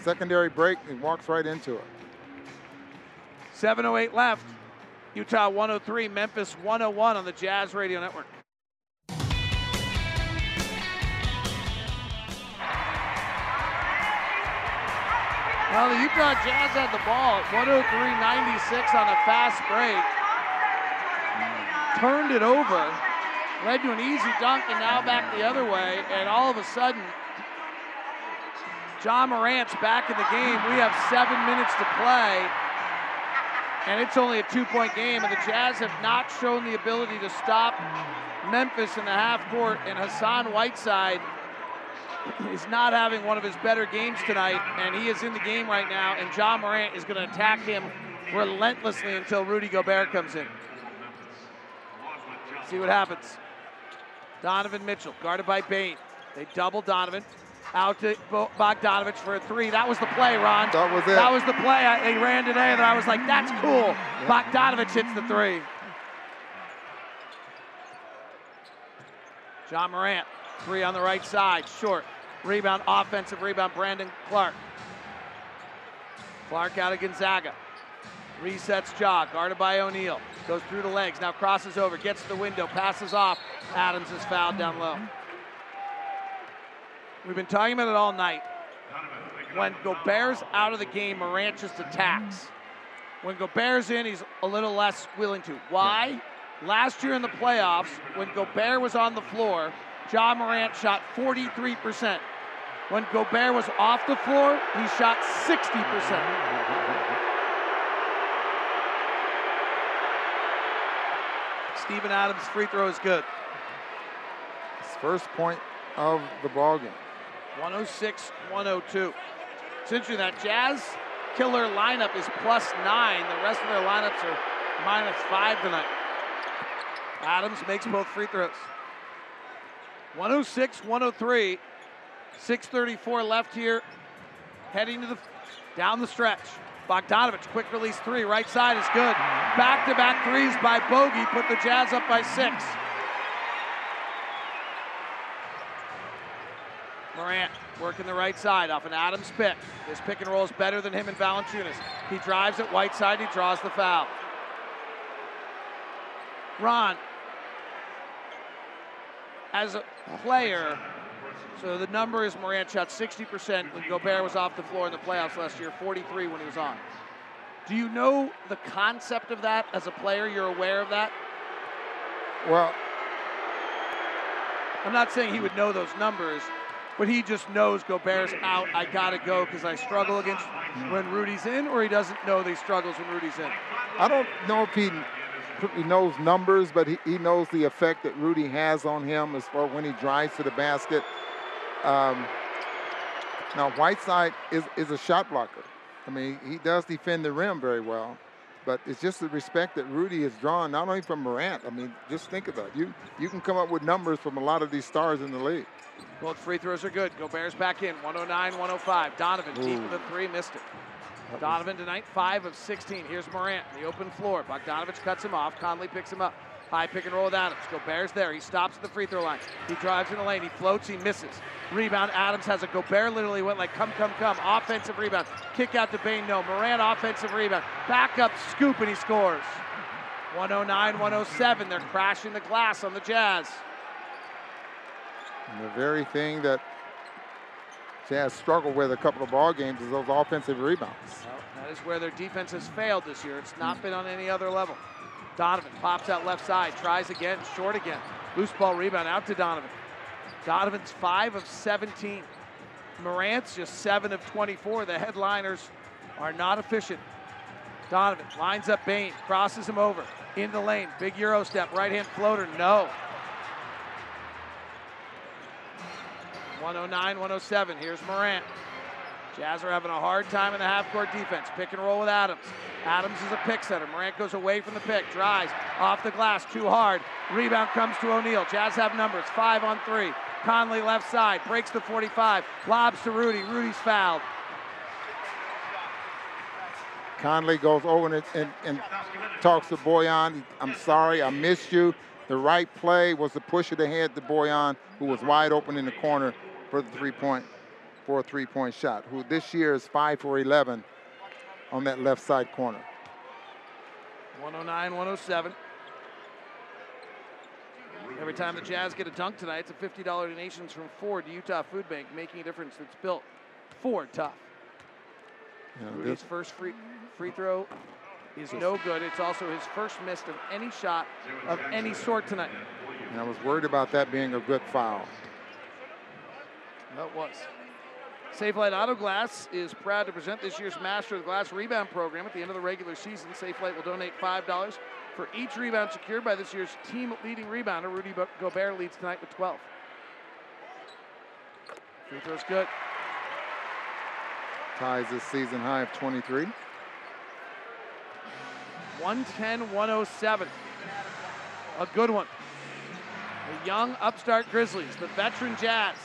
secondary break and walks right into it. 7.08 left. Utah 103, Memphis 101 on the Jazz Radio Network. Well, the Utah Jazz had the ball at 103-96 on a fast break. Turned it over, led to an easy dunk, and now back the other way. And all of a sudden, Ja Morant's back in the game. We have seven minutes to play, and it's only a two-point game. And the Jazz have not shown the ability to stop Memphis in the half court. And Hassan Whiteside is not having one of his better games tonight, and he is in the game right now, and Ja Morant is going to attack him relentlessly until Rudy Gobert comes in. See what happens. Donovan Mitchell, guarded by Bane. They double Donovan. Out to Bogdanovich for a three. That was the play, Ron. That was it. That was the play. I, they ran today, and I was like, that's cool. Yeah. Bogdanovich hits the three. Ja Morant, three on the right side, short. Rebound, offensive rebound, Brandon Clarke. Clarke out of Gonzaga. Resets Ja, guarded by O'Neale. Goes through the legs, now crosses over, gets to the window, passes off. Adams is fouled down low. We've been talking about it all night. When Gobert's out of the game, Morant just attacks. When Gobert's in, he's a little less willing to. Why? Last year in the playoffs, when Gobert was on the floor, Ja Morant shot 43%. When Gobert was off the floor, he shot 60%. Steven Adams' free throw is good. His first point of the ball game. 106 102. It's interesting that Jazz killer lineup is plus nine. The rest of their lineups are minus five tonight. Adams makes both free throws. 106 103. 634 left here. Heading to the down the stretch. Bogdanovich, quick release three, right side is good. Back to back threes by Bogey put the Jazz up by six. Morant working the right side off an Adams pick. This pick and roll is better than him and Valanciunas. He drives it right side, he draws the foul. Ron, as a player, so the number is Morant shot 60% when Gobert was off the floor in the playoffs last year, 43 when he was on. Do you know the concept of that as a player? You're aware of that? Well, I'm not saying he would know those numbers, but he just knows Gobert's out. I got to go because I struggle against when Rudy's in, or he doesn't know that he struggles when Rudy's in? I don't know if he he knows numbers, but he, he knows the effect that Rudy has on him as far when he drives to the basket. Um, now, Whiteside is, is a shot blocker. I mean, he does defend the rim very well, but it's just the respect that Rudy has drawn, not only from Morant. I mean, just think about it. You, you can come up with numbers from a lot of these stars in the league. Both free throws are good. Gobert's back in, 109 105. Donovan, Ooh. deep with a three, missed it. Donovan tonight, 5 of 16. Here's Morant, the open floor. Bogdanovich cuts him off. Conley picks him up. High pick and roll with Adams. Gobert's there. He stops at the free throw line. He drives in the lane. He floats. He misses. Rebound. Adams has a Gobert literally went like come, come, come. Offensive rebound. Kick out to Bane. No. Morant offensive rebound. Back up scoop and he scores. 109 107. They're crashing the glass on the Jazz. And the very thing that Jazz struggled with a couple of ball games is those offensive rebounds. Well, that is where their defense has failed this year. It's not been on any other level. Donovan pops out left side, tries again, short again. Loose ball rebound out to Donovan. Donovan's 5 of 17. Morant's just 7 of 24. The headliners are not efficient. Donovan lines up Bane, crosses him over in the lane. Big Euro step, right hand floater, no. 109 107. Here's Morant. Jazz are having a hard time in the half court defense. Pick and roll with Adams. Adams is a pick setter. Morant goes away from the pick, drives off the glass, too hard. Rebound comes to O'Neale. Jazz have numbers, five on three. Conley left side, breaks the 45, lobs to Rudy. Rudy's fouled. Conley goes over and, and, and talks to Bojan. I'm sorry, I missed you. The right play was to push it ahead to Bojan, who was wide open in the corner for the three point for a three point shot, who this year is 5 for 11 on that left side corner. 109 107. Every time the Jazz get a dunk tonight, it's a $50 donations from Ford to Utah Food Bank, making a difference that's built for tough. Yeah, his first free, free throw is no good. It's also his first missed of any shot of any sort tonight. And I was worried about that being a good foul. That was. Safelite Auto Glass is proud to present this year's Master of the Glass Rebound Program. At the end of the regular season, Safelite will donate $5 for each rebound secured by this year's team leading rebounder. Rudy Gobert leads tonight with 12. Free throw's good. Ties this season high of 23. 110 107. A good one. The young upstart Grizzlies, the veteran Jazz.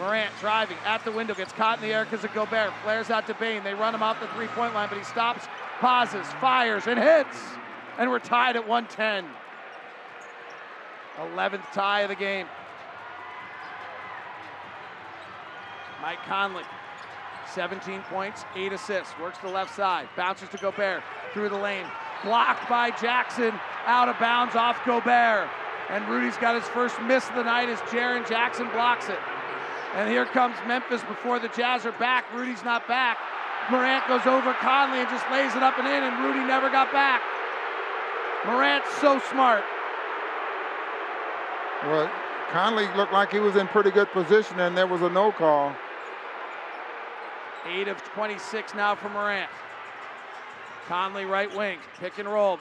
Morant driving at the window, gets caught in the air because of Gobert. Flares out to Bane. They run him off the three point line, but he stops, pauses, fires, and hits. And we're tied at 110. 11th tie of the game. Mike Conley, 17 points, 8 assists. Works the left side, bounces to Gobert through the lane. Blocked by Jackson, out of bounds off Gobert. And Rudy's got his first miss of the night as Jaren Jackson blocks it. And here comes Memphis before the Jazz are back. Rudy's not back. Morant goes over Conley and just lays it up and in, and Rudy never got back. Morant's so smart. Well, Conley looked like he was in pretty good position, and there was a no call. 8 of 26 now for Morant. Conley right wing, pick and roll.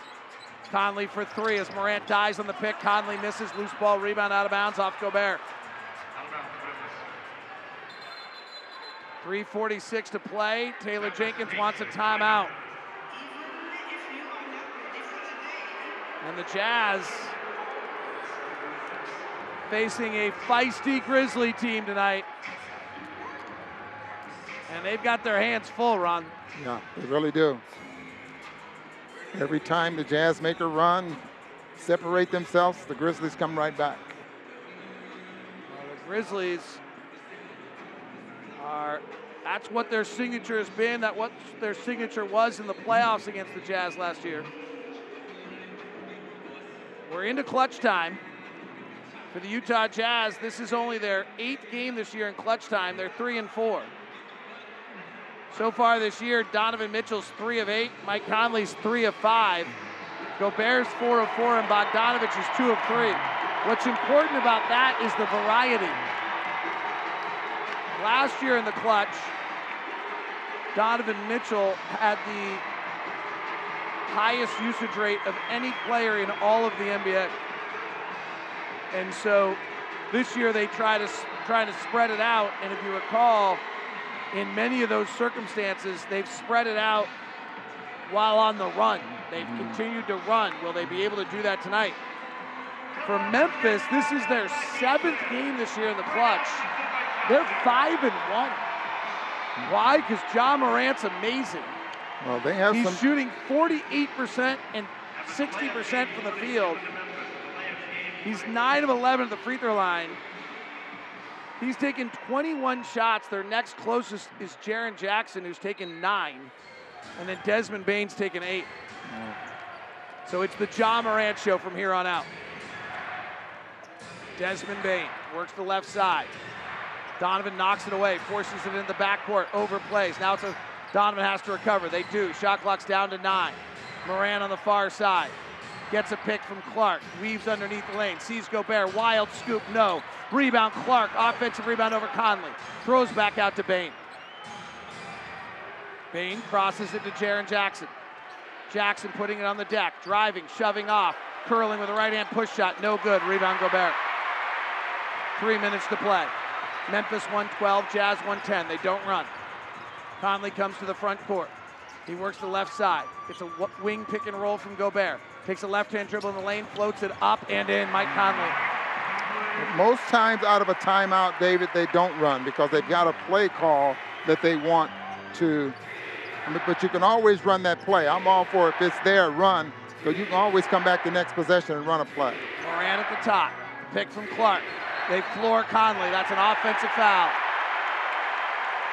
Conley for three as Morant dies on the pick. Conley misses, loose ball, rebound out of bounds off Gobert. 346 to play. Taylor Jenkins wants a timeout. And the Jazz facing a feisty Grizzly team tonight. And they've got their hands full, Ron. Yeah, they really do. Every time the Jazz make a run, separate themselves, the Grizzlies come right back. Well, the Grizzlies are that's what their signature has been, that what their signature was in the playoffs against the Jazz last year. We're into clutch time for the Utah Jazz. This is only their eighth game this year in clutch time. They're three and four. So far this year, Donovan Mitchell's three of eight, Mike Conley's three of five, Gobert's four of four, and Bogdanovich is two of three. What's important about that is the variety. Last year in the clutch, Donovan Mitchell had the highest usage rate of any player in all of the NBA. And so this year they try to try to spread it out. And if you recall, in many of those circumstances, they've spread it out while on the run. They've mm-hmm. continued to run. Will they be able to do that tonight? For Memphis, this is their seventh game this year in the clutch. They're five and one. Why? Because Ja Morant's amazing. Well, they have He's some. shooting 48% and 60% from the field. He's 9 of 11 at the free throw line. He's taken 21 shots. Their next closest is Jaren Jackson, who's taken nine. And then Desmond Bane's taken eight. So it's the Ja Morant show from here on out. Desmond Bane works the left side. Donovan knocks it away, forces it in the backcourt, overplays. Now it's a Donovan has to recover. They do. Shot clock's down to nine. Morant on the far side. Gets a pick from Clarke. Weaves underneath the lane. Sees Gobert. Wild scoop. No. Rebound Clarke. Offensive rebound over Conley. Throws back out to Bane. Bane crosses it to Jaren Jackson. Jackson putting it on the deck. Driving. Shoving off. Curling with a right hand push shot. No good. Rebound Gobert. Three minutes to play. Memphis 112, Jazz 110. They don't run. Conley comes to the front court. He works the left side. It's a wing pick and roll from Gobert. Takes a left hand dribble in the lane, floats it up and in. Mike Conley. Most times out of a timeout, David, they don't run because they've got a play call that they want to. But you can always run that play. I'm all for it. if it's there, run. So you can always come back the next possession and run a play. Morant at the top. Pick from Clarke. They floor Conley. That's an offensive foul.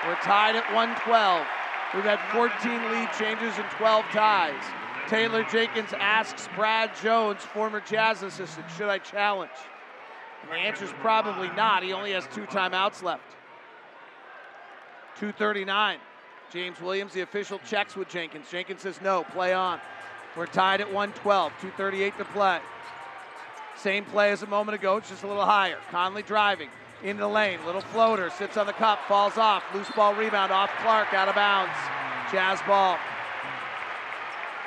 We're tied at 112. We've had 14 lead changes and 12 ties. Taylor Jenkins asks Brad Jones, former Jazz assistant, should I challenge? And the answer is probably not. He only has two timeouts left. 239. James Williams, the official, checks with Jenkins. Jenkins says no, play on. We're tied at 112, 238 to play. Same play as a moment ago, just a little higher. Conley driving into the lane, little floater, sits on the cup, falls off, loose ball rebound off Clarke, out of bounds. Jazz ball.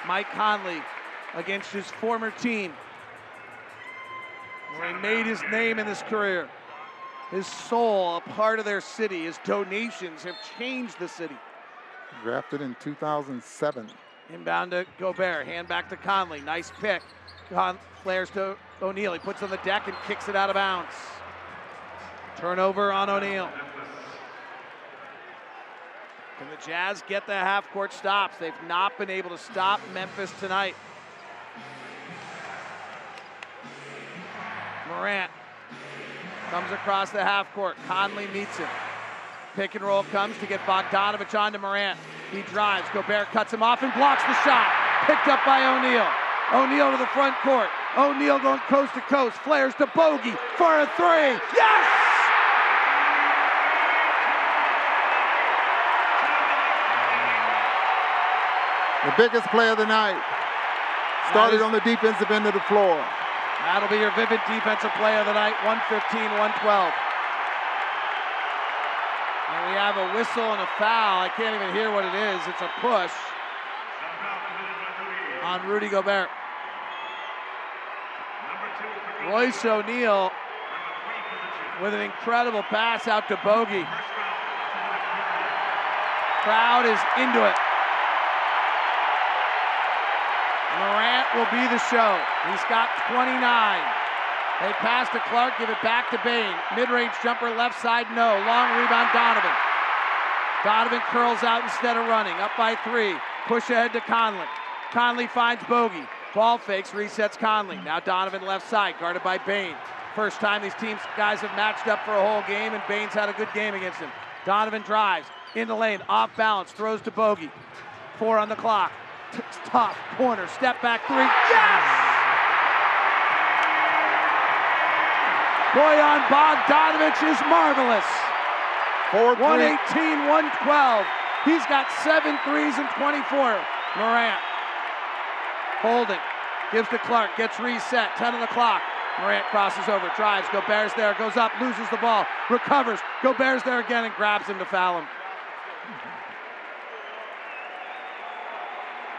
Mike Conley against his former team, where he made his name in his career. His soul, a part of their city. His donations have changed the city. Drafted in 2007. Inbound to Gobert. Hand back to Conley. Nice pick. Con- flares to O'Neale. He puts on the deck and kicks it out of bounds. Turnover on O'Neale. Can the Jazz get the half court stops? They've not been able to stop Memphis tonight. Morant comes across the half court. Conley meets him. Pick and roll comes to get Bogdanovich onto Morant. He drives. Gobert cuts him off and blocks the shot. Picked up by O'Neale. O'Neale to the front court. O'Neale going coast to coast. Flares to Bogey for a three. Yes! The biggest play of the night. Started on the defensive end of the floor. That'll be your Vivint defensive play of the night. 115, 112. And we have a whistle and a foul. I can't even hear what it is. It's a push on Rudy Gobert. Royce O'Neale with an incredible pass out to Bogey. Crowd is into it. Morant will be the show. He's got 29. They pass to Clarke, give it back to Bane. Mid-range jumper left side, no. Long rebound, Donovan. Donovan curls out instead of running. Up by three. Push ahead to Conley. Conley finds Bogey. Ball fakes, resets Conley. Now Donovan left side, guarded by Bane. First time these teams guys have matched up for a whole game, and Bane's had a good game against him. Donovan drives in the lane, off balance, throws to Bogey. Four on the clock. T- tough corner, step back three. Yes! Bojan Bogdanovich is marvelous. 118, 112. He's got seven threes and 24. Morant holding, gives to Clarke. gets reset, 10 on the clock. Morant crosses over, drives, Gobert's there, goes up, loses the ball, recovers. Gobert's there again and grabs him to foul him.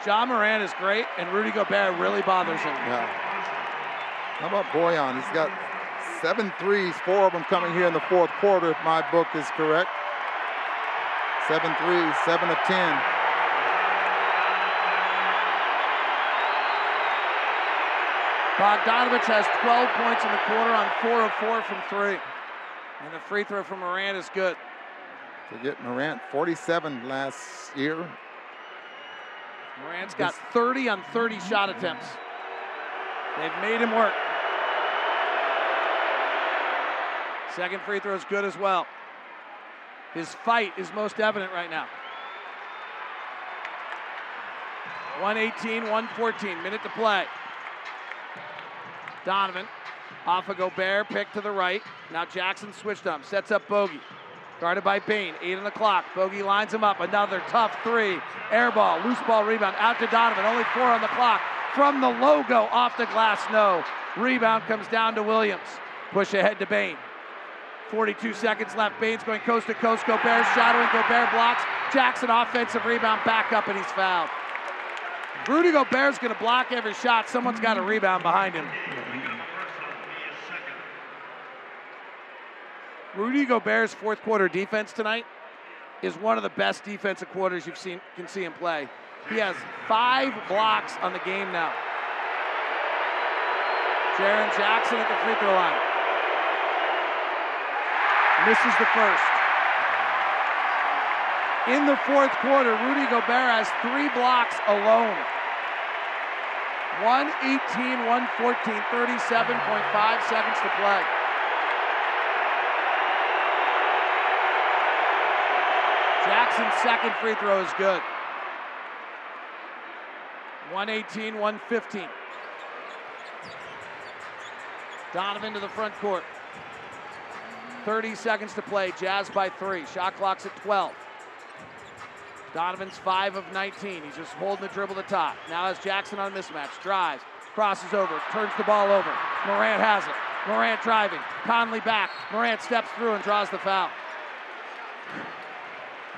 Ja Morant is great, and Rudy Gobert really bothers him. Yeah. How about Bojan? He's got seven threes, four of them coming here in the fourth quarter, if my book is correct. Seven threes, seven of ten. Bogdanovich has 12 points in the quarter on four of four from three. And the free throw from Morant is good. Forget Morant, 47 last year. Morant's got 30 on 30 shot attempts. They've made him work. Second free throw is good as well. His fight is most evident right now. 118, 114, minute to play. Donovan off of Gobert, pick to the right. Now Jackson switched on sets up Bogey. Guarded by Bane, eight on the clock. Bogey lines him up, another tough three. Air ball, loose ball rebound, out to Donovan, only four on the clock. From the logo, off the glass, no. Rebound comes down to Williams. Push ahead to Bane. 42 seconds left. Bane's going coast to coast. Gobert shadowing. Gobert blocks. Jackson offensive rebound back up and he's fouled. Rudy Gobert's going to block every shot. Someone's got a rebound behind him. Rudy Gobert's fourth quarter defense tonight is one of the best defensive quarters you've seen can see him play. He has five blocks on the game now. Jaren Jackson at the free throw line. Misses the first. In the fourth quarter, Rudy Gobert has three blocks alone. 118, 114, 37.5 seconds to play. Jackson's second free throw is good. 118, 115. Donovan to the front court. 30 seconds to play. Jazz by three. Shot clock's at 12. Donovan's 5 of 19. He's just holding the dribble to top. Now has Jackson on mismatch. Drives, crosses over, turns the ball over. Morant has it. Morant driving. Conley back. Morant steps through and draws the foul.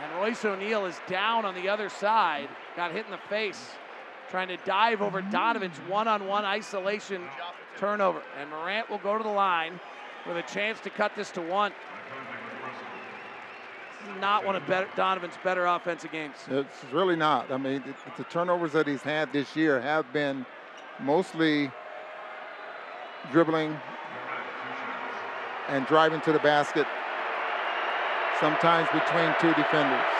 And Royce O'Neale is down on the other side. Got hit in the face. Trying to dive over mm-hmm. Donovan's one on one isolation turnover. And Morant will go to the line with a chance to cut this to one. This is not one of better, Donovan's better offensive games. It's really not. I mean, the, the turnovers that he's had this year have been mostly dribbling and driving to the basket, sometimes between two defenders.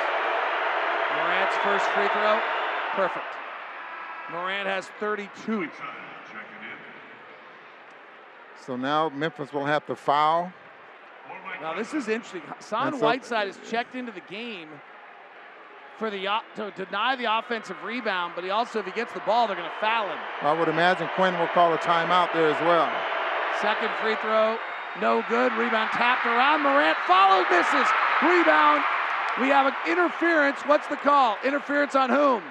Morant's first free throw, perfect. Morant has 32. So now Memphis will have to foul. Now this is interesting. Hassan Whiteside has checked into the game for the to deny the offensive rebound, but he also, if he gets the ball, they're going to foul him. I would imagine Quin will call a timeout there as well. Second free throw, no good. Rebound tapped around. Morant followed, misses. Rebound. We have an interference. What's the call? Interference on whom?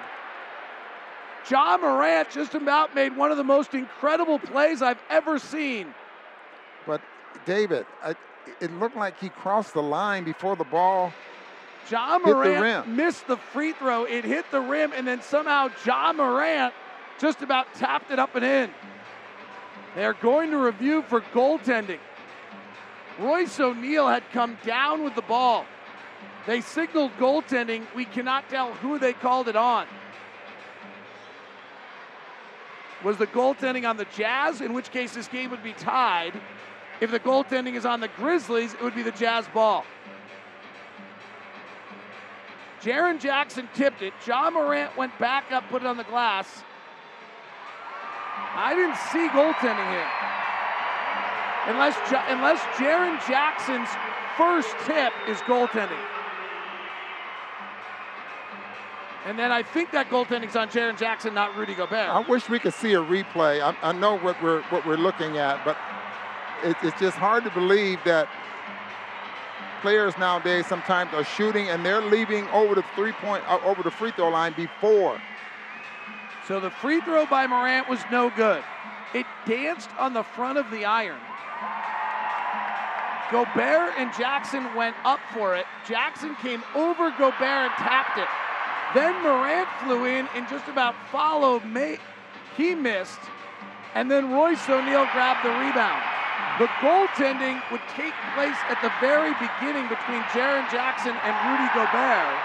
Ja Morant just about made one of the most incredible plays I've ever seen. But David, I, it looked like he crossed the line before the ball. Ja Morant missed the free throw. It hit the rim, and then somehow Ja Morant just about tapped it up and in. They're going to review for goaltending. Royce O'Neale had come down with the ball. They signaled goaltending. We cannot tell who they called it on. Was the goaltending on the Jazz, in which case this game would be tied? If the goaltending is on the Grizzlies, it would be the Jazz ball. Jaren Jackson tipped it. Ja Morant went back up, put it on the glass. I didn't see goaltending here. Unless, unless Jaren Jackson's first tip is goaltending. And then I think that goaltending's on Jaren Jackson, not Rudy Gobert. I wish we could see a replay. I, I know what we're what we're looking at, but it, it's just hard to believe that players nowadays sometimes are shooting and they're leaving over the three point uh, over the free throw line before. So the free throw by Morant was no good. It danced on the front of the iron. Gobert and Jackson went up for it. Jackson came over Gobert and tapped it. Then Morant flew in and just about followed. He missed. And then Royce O'Neale grabbed the rebound. The goaltending would take place at the very beginning between Jaren Jackson and Rudy Gobert.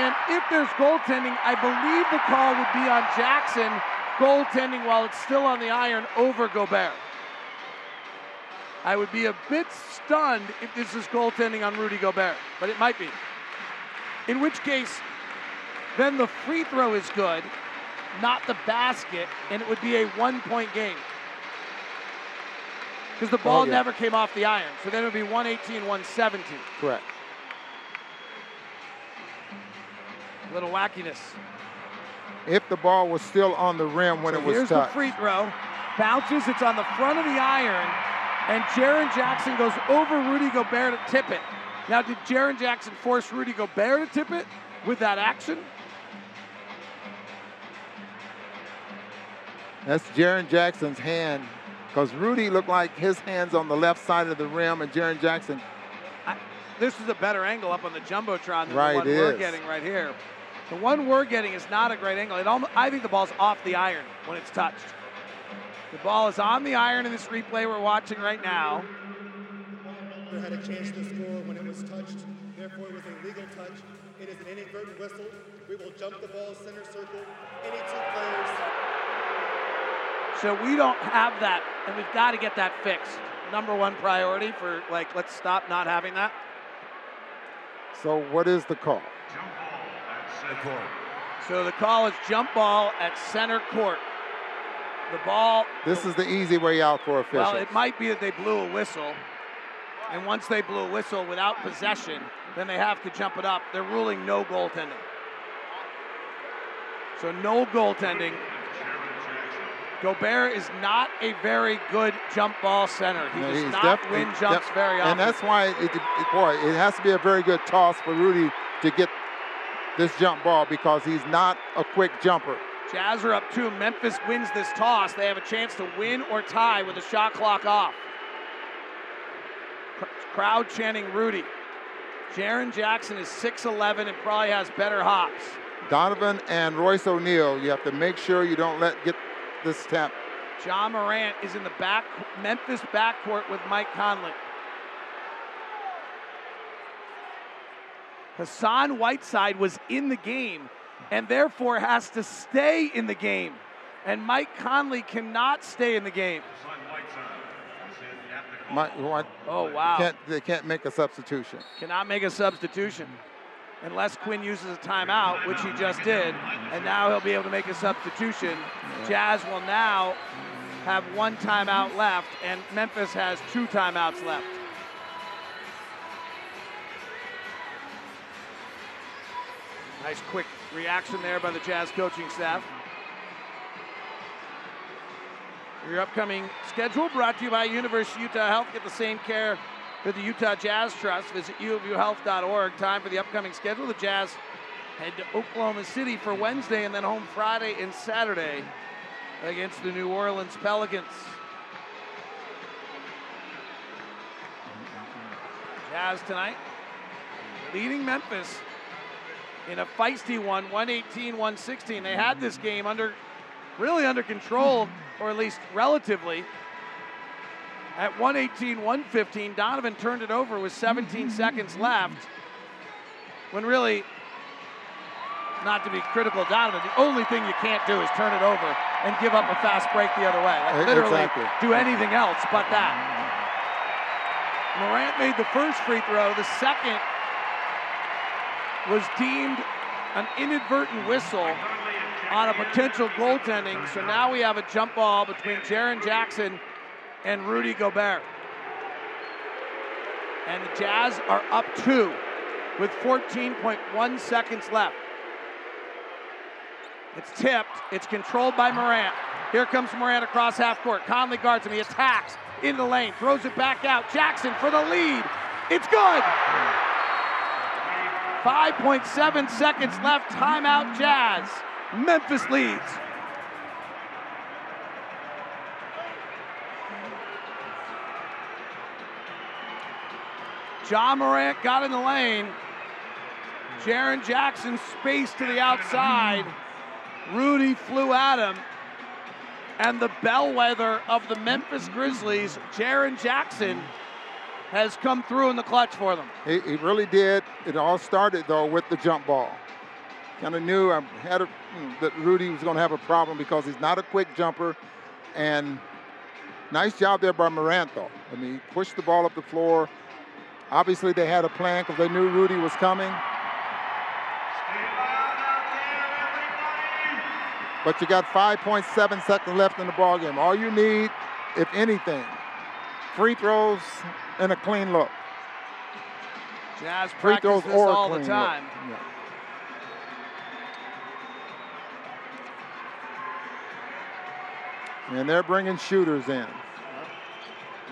And if there's goaltending, I believe the call would be on Jackson goaltending while it's still on the iron over Gobert. I would be a bit stunned if this is goaltending on Rudy Gobert, but it might be. In which case, then the free throw is good, not the basket, and it would be a one point game because the ball oh, yeah. never came off the iron. So then it would be 118, 117. Correct. A little wackiness. If the ball was still on the rim when so it was here's touched. the free throw. Bounces, it's on the front of the iron, and Jaren Jackson goes over Rudy Gobert to tip it. Now, did Jaren Jackson force Rudy Gobert to tip it with that action? That's Jaren Jackson's hand because Rudy looked like his hands on the left side of the rim, and Jaren Jackson. I, this is a better angle up on the jumbotron than right, the one we're is. getting right here. The one we're getting is not a great angle. It almost, I think the ball's off the iron when it's touched. The ball is on the iron in this replay we're watching right now. had a chance to score when it was touched. Therefore, it was a legal touch. It is an inadvertent whistle. We will jump the ball center circle. Any two players so we don't have that, and we've got to get that fixed. Number one priority for like, let's stop not having that. So what is the call? The court. So the call is jump ball at center court. The ball. This is the easy way out for officials. Well, it might be that they blew a whistle, and once they blew a whistle without possession, then they have to jump it up. They're ruling no goaltending. So no goaltending Gobert is not a very good jump ball center. He no, does not win jumps def- very often. And that's why, it, it, boy, it has to be a very good toss for Rudy to get this jump ball because he's not a quick jumper. Jazz are up two. Memphis wins this toss. They have a chance to win or tie with the shot clock off. Crowd chanting Rudy. Jaren Jackson is 6'11 and probably has better hops. Donovan and Royce O'Neale, you have to make sure you don't let get this tap. Ja Morant is in the back Memphis backcourt with Mike Conley. Hassan Whiteside was in the game and therefore has to stay in the game. And Mike Conley cannot stay in the game. My, what, Oh, wow. Can't, they can't make a substitution. Cannot make a substitution unless Quin uses a timeout, which he just did. And now he'll be able to make a substitution. Jazz will now have one timeout left, and Memphis has two timeouts left. Nice quick reaction there by the Jazz coaching staff. Your upcoming schedule brought to you by University Utah Health. Get the same care with the Utah Jazz Trust. Visit uofuhealth.org. Time for the upcoming schedule. The Jazz head to Oklahoma City for Wednesday and then home Friday and Saturday against the New Orleans Pelicans. Jazz tonight leading Memphis in a feisty one, 118 116. They had this game under really under control, or at least relatively. At 118 115, Donovan turned it over with 17 mm-hmm. seconds left. When really, not to be critical of Donovan, the only thing you can't do is turn it over and give up a fast break the other way. Like literally Exactly. do anything else but that. Morant made the first free throw. The second was deemed an inadvertent whistle on a potential goaltending. So now we have a jump ball between Jaren Jackson and Rudy Gobert. And the Jazz are up two with 14.1 seconds left. It's tipped. It's controlled by Morant. Here comes Morant across half court. Conley guards him. He attacks in the lane, throws it back out. Jackson for the lead. It's good. 5.7 seconds left. Timeout, Jazz. Memphis leads. Ja Morant got in the lane. Jaren Jackson spaced to the outside. Rudy flew at him. And the bellwether of the Memphis Grizzlies, Jaren Jackson, has come through in the clutch for them. He, he really did. It all started though with the jump ball. Kind of knew I had a, mm, that Rudy was going to have a problem because he's not a quick jumper, and nice job there by Morant though. I mean, he pushed the ball up the floor. Obviously, they had a plan because they knew Rudy was coming. But you got 5.7 seconds left in the ball game. All you need, if anything, free throws and a clean look. Jazz Free practice throws this or all the time. Yeah. And they're bringing shooters in.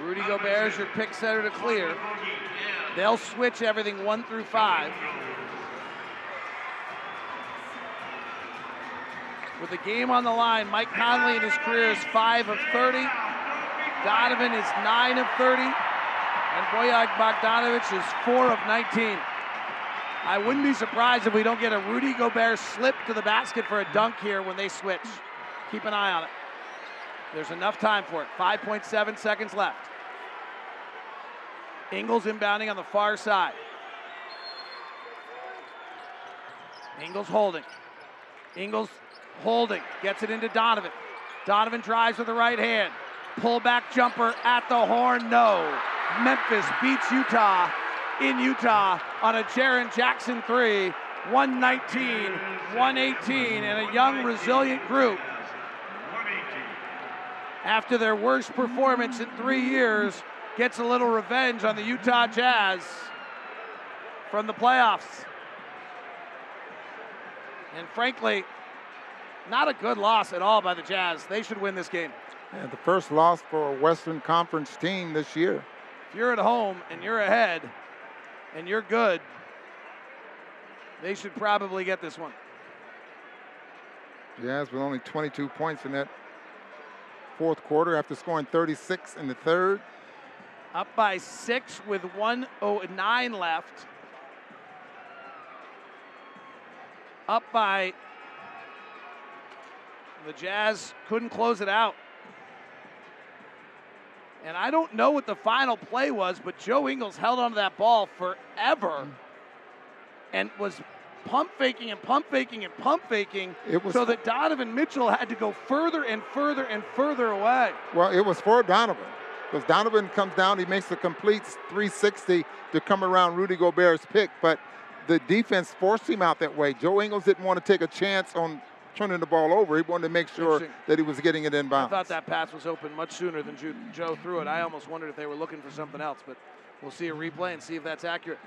Rudy Gobert is your pick setter to clear. They'll switch everything one through five. With the game on the line, Mike Conley in his career is 5 of 30. Donovan is 9 of 30. And Bojan Bogdanovich is 4 of 19. I wouldn't be surprised if we don't get a Rudy Gobert slip to the basket for a dunk here when they switch. Keep an eye on it. There's enough time for it. 5.7 seconds left. Ingles inbounding on the far side. Ingles holding. Ingles holding. Gets it into Donovan. Donovan drives with the right hand. Pull back jumper at the horn. No. Memphis beats Utah in Utah on a Jaren Jackson three. 119, 118, and a young, resilient group after their worst performance in three years, gets a little revenge on the Utah Jazz from the playoffs. And frankly, not a good loss at all by the Jazz. They should win this game. And the first loss for a Western Conference team this year. If you're at home and you're ahead and you're good, they should probably get this one. Jazz with only 22 points in that fourth quarter after scoring 36 in the third. Up by six with 109 left. Up by the Jazz couldn't close it out. And I don't know what the final play was, but Joe Ingles held onto that ball forever. and was pump faking and pump faking and pump faking It was- so that Donovan Mitchell had to go further and further and further away. Well, it was for Donovan. Because Donovan comes down, he makes a complete 360 to come around Rudy Gobert's pick, but the defense forced him out that way. Joe Ingles didn't want to take a chance on turning the ball over. He wanted to make sure that he was getting it I thought that pass was open much sooner than Joe threw it. I almost wondered if they were looking for something else, but we'll see a replay and see if that's accurate.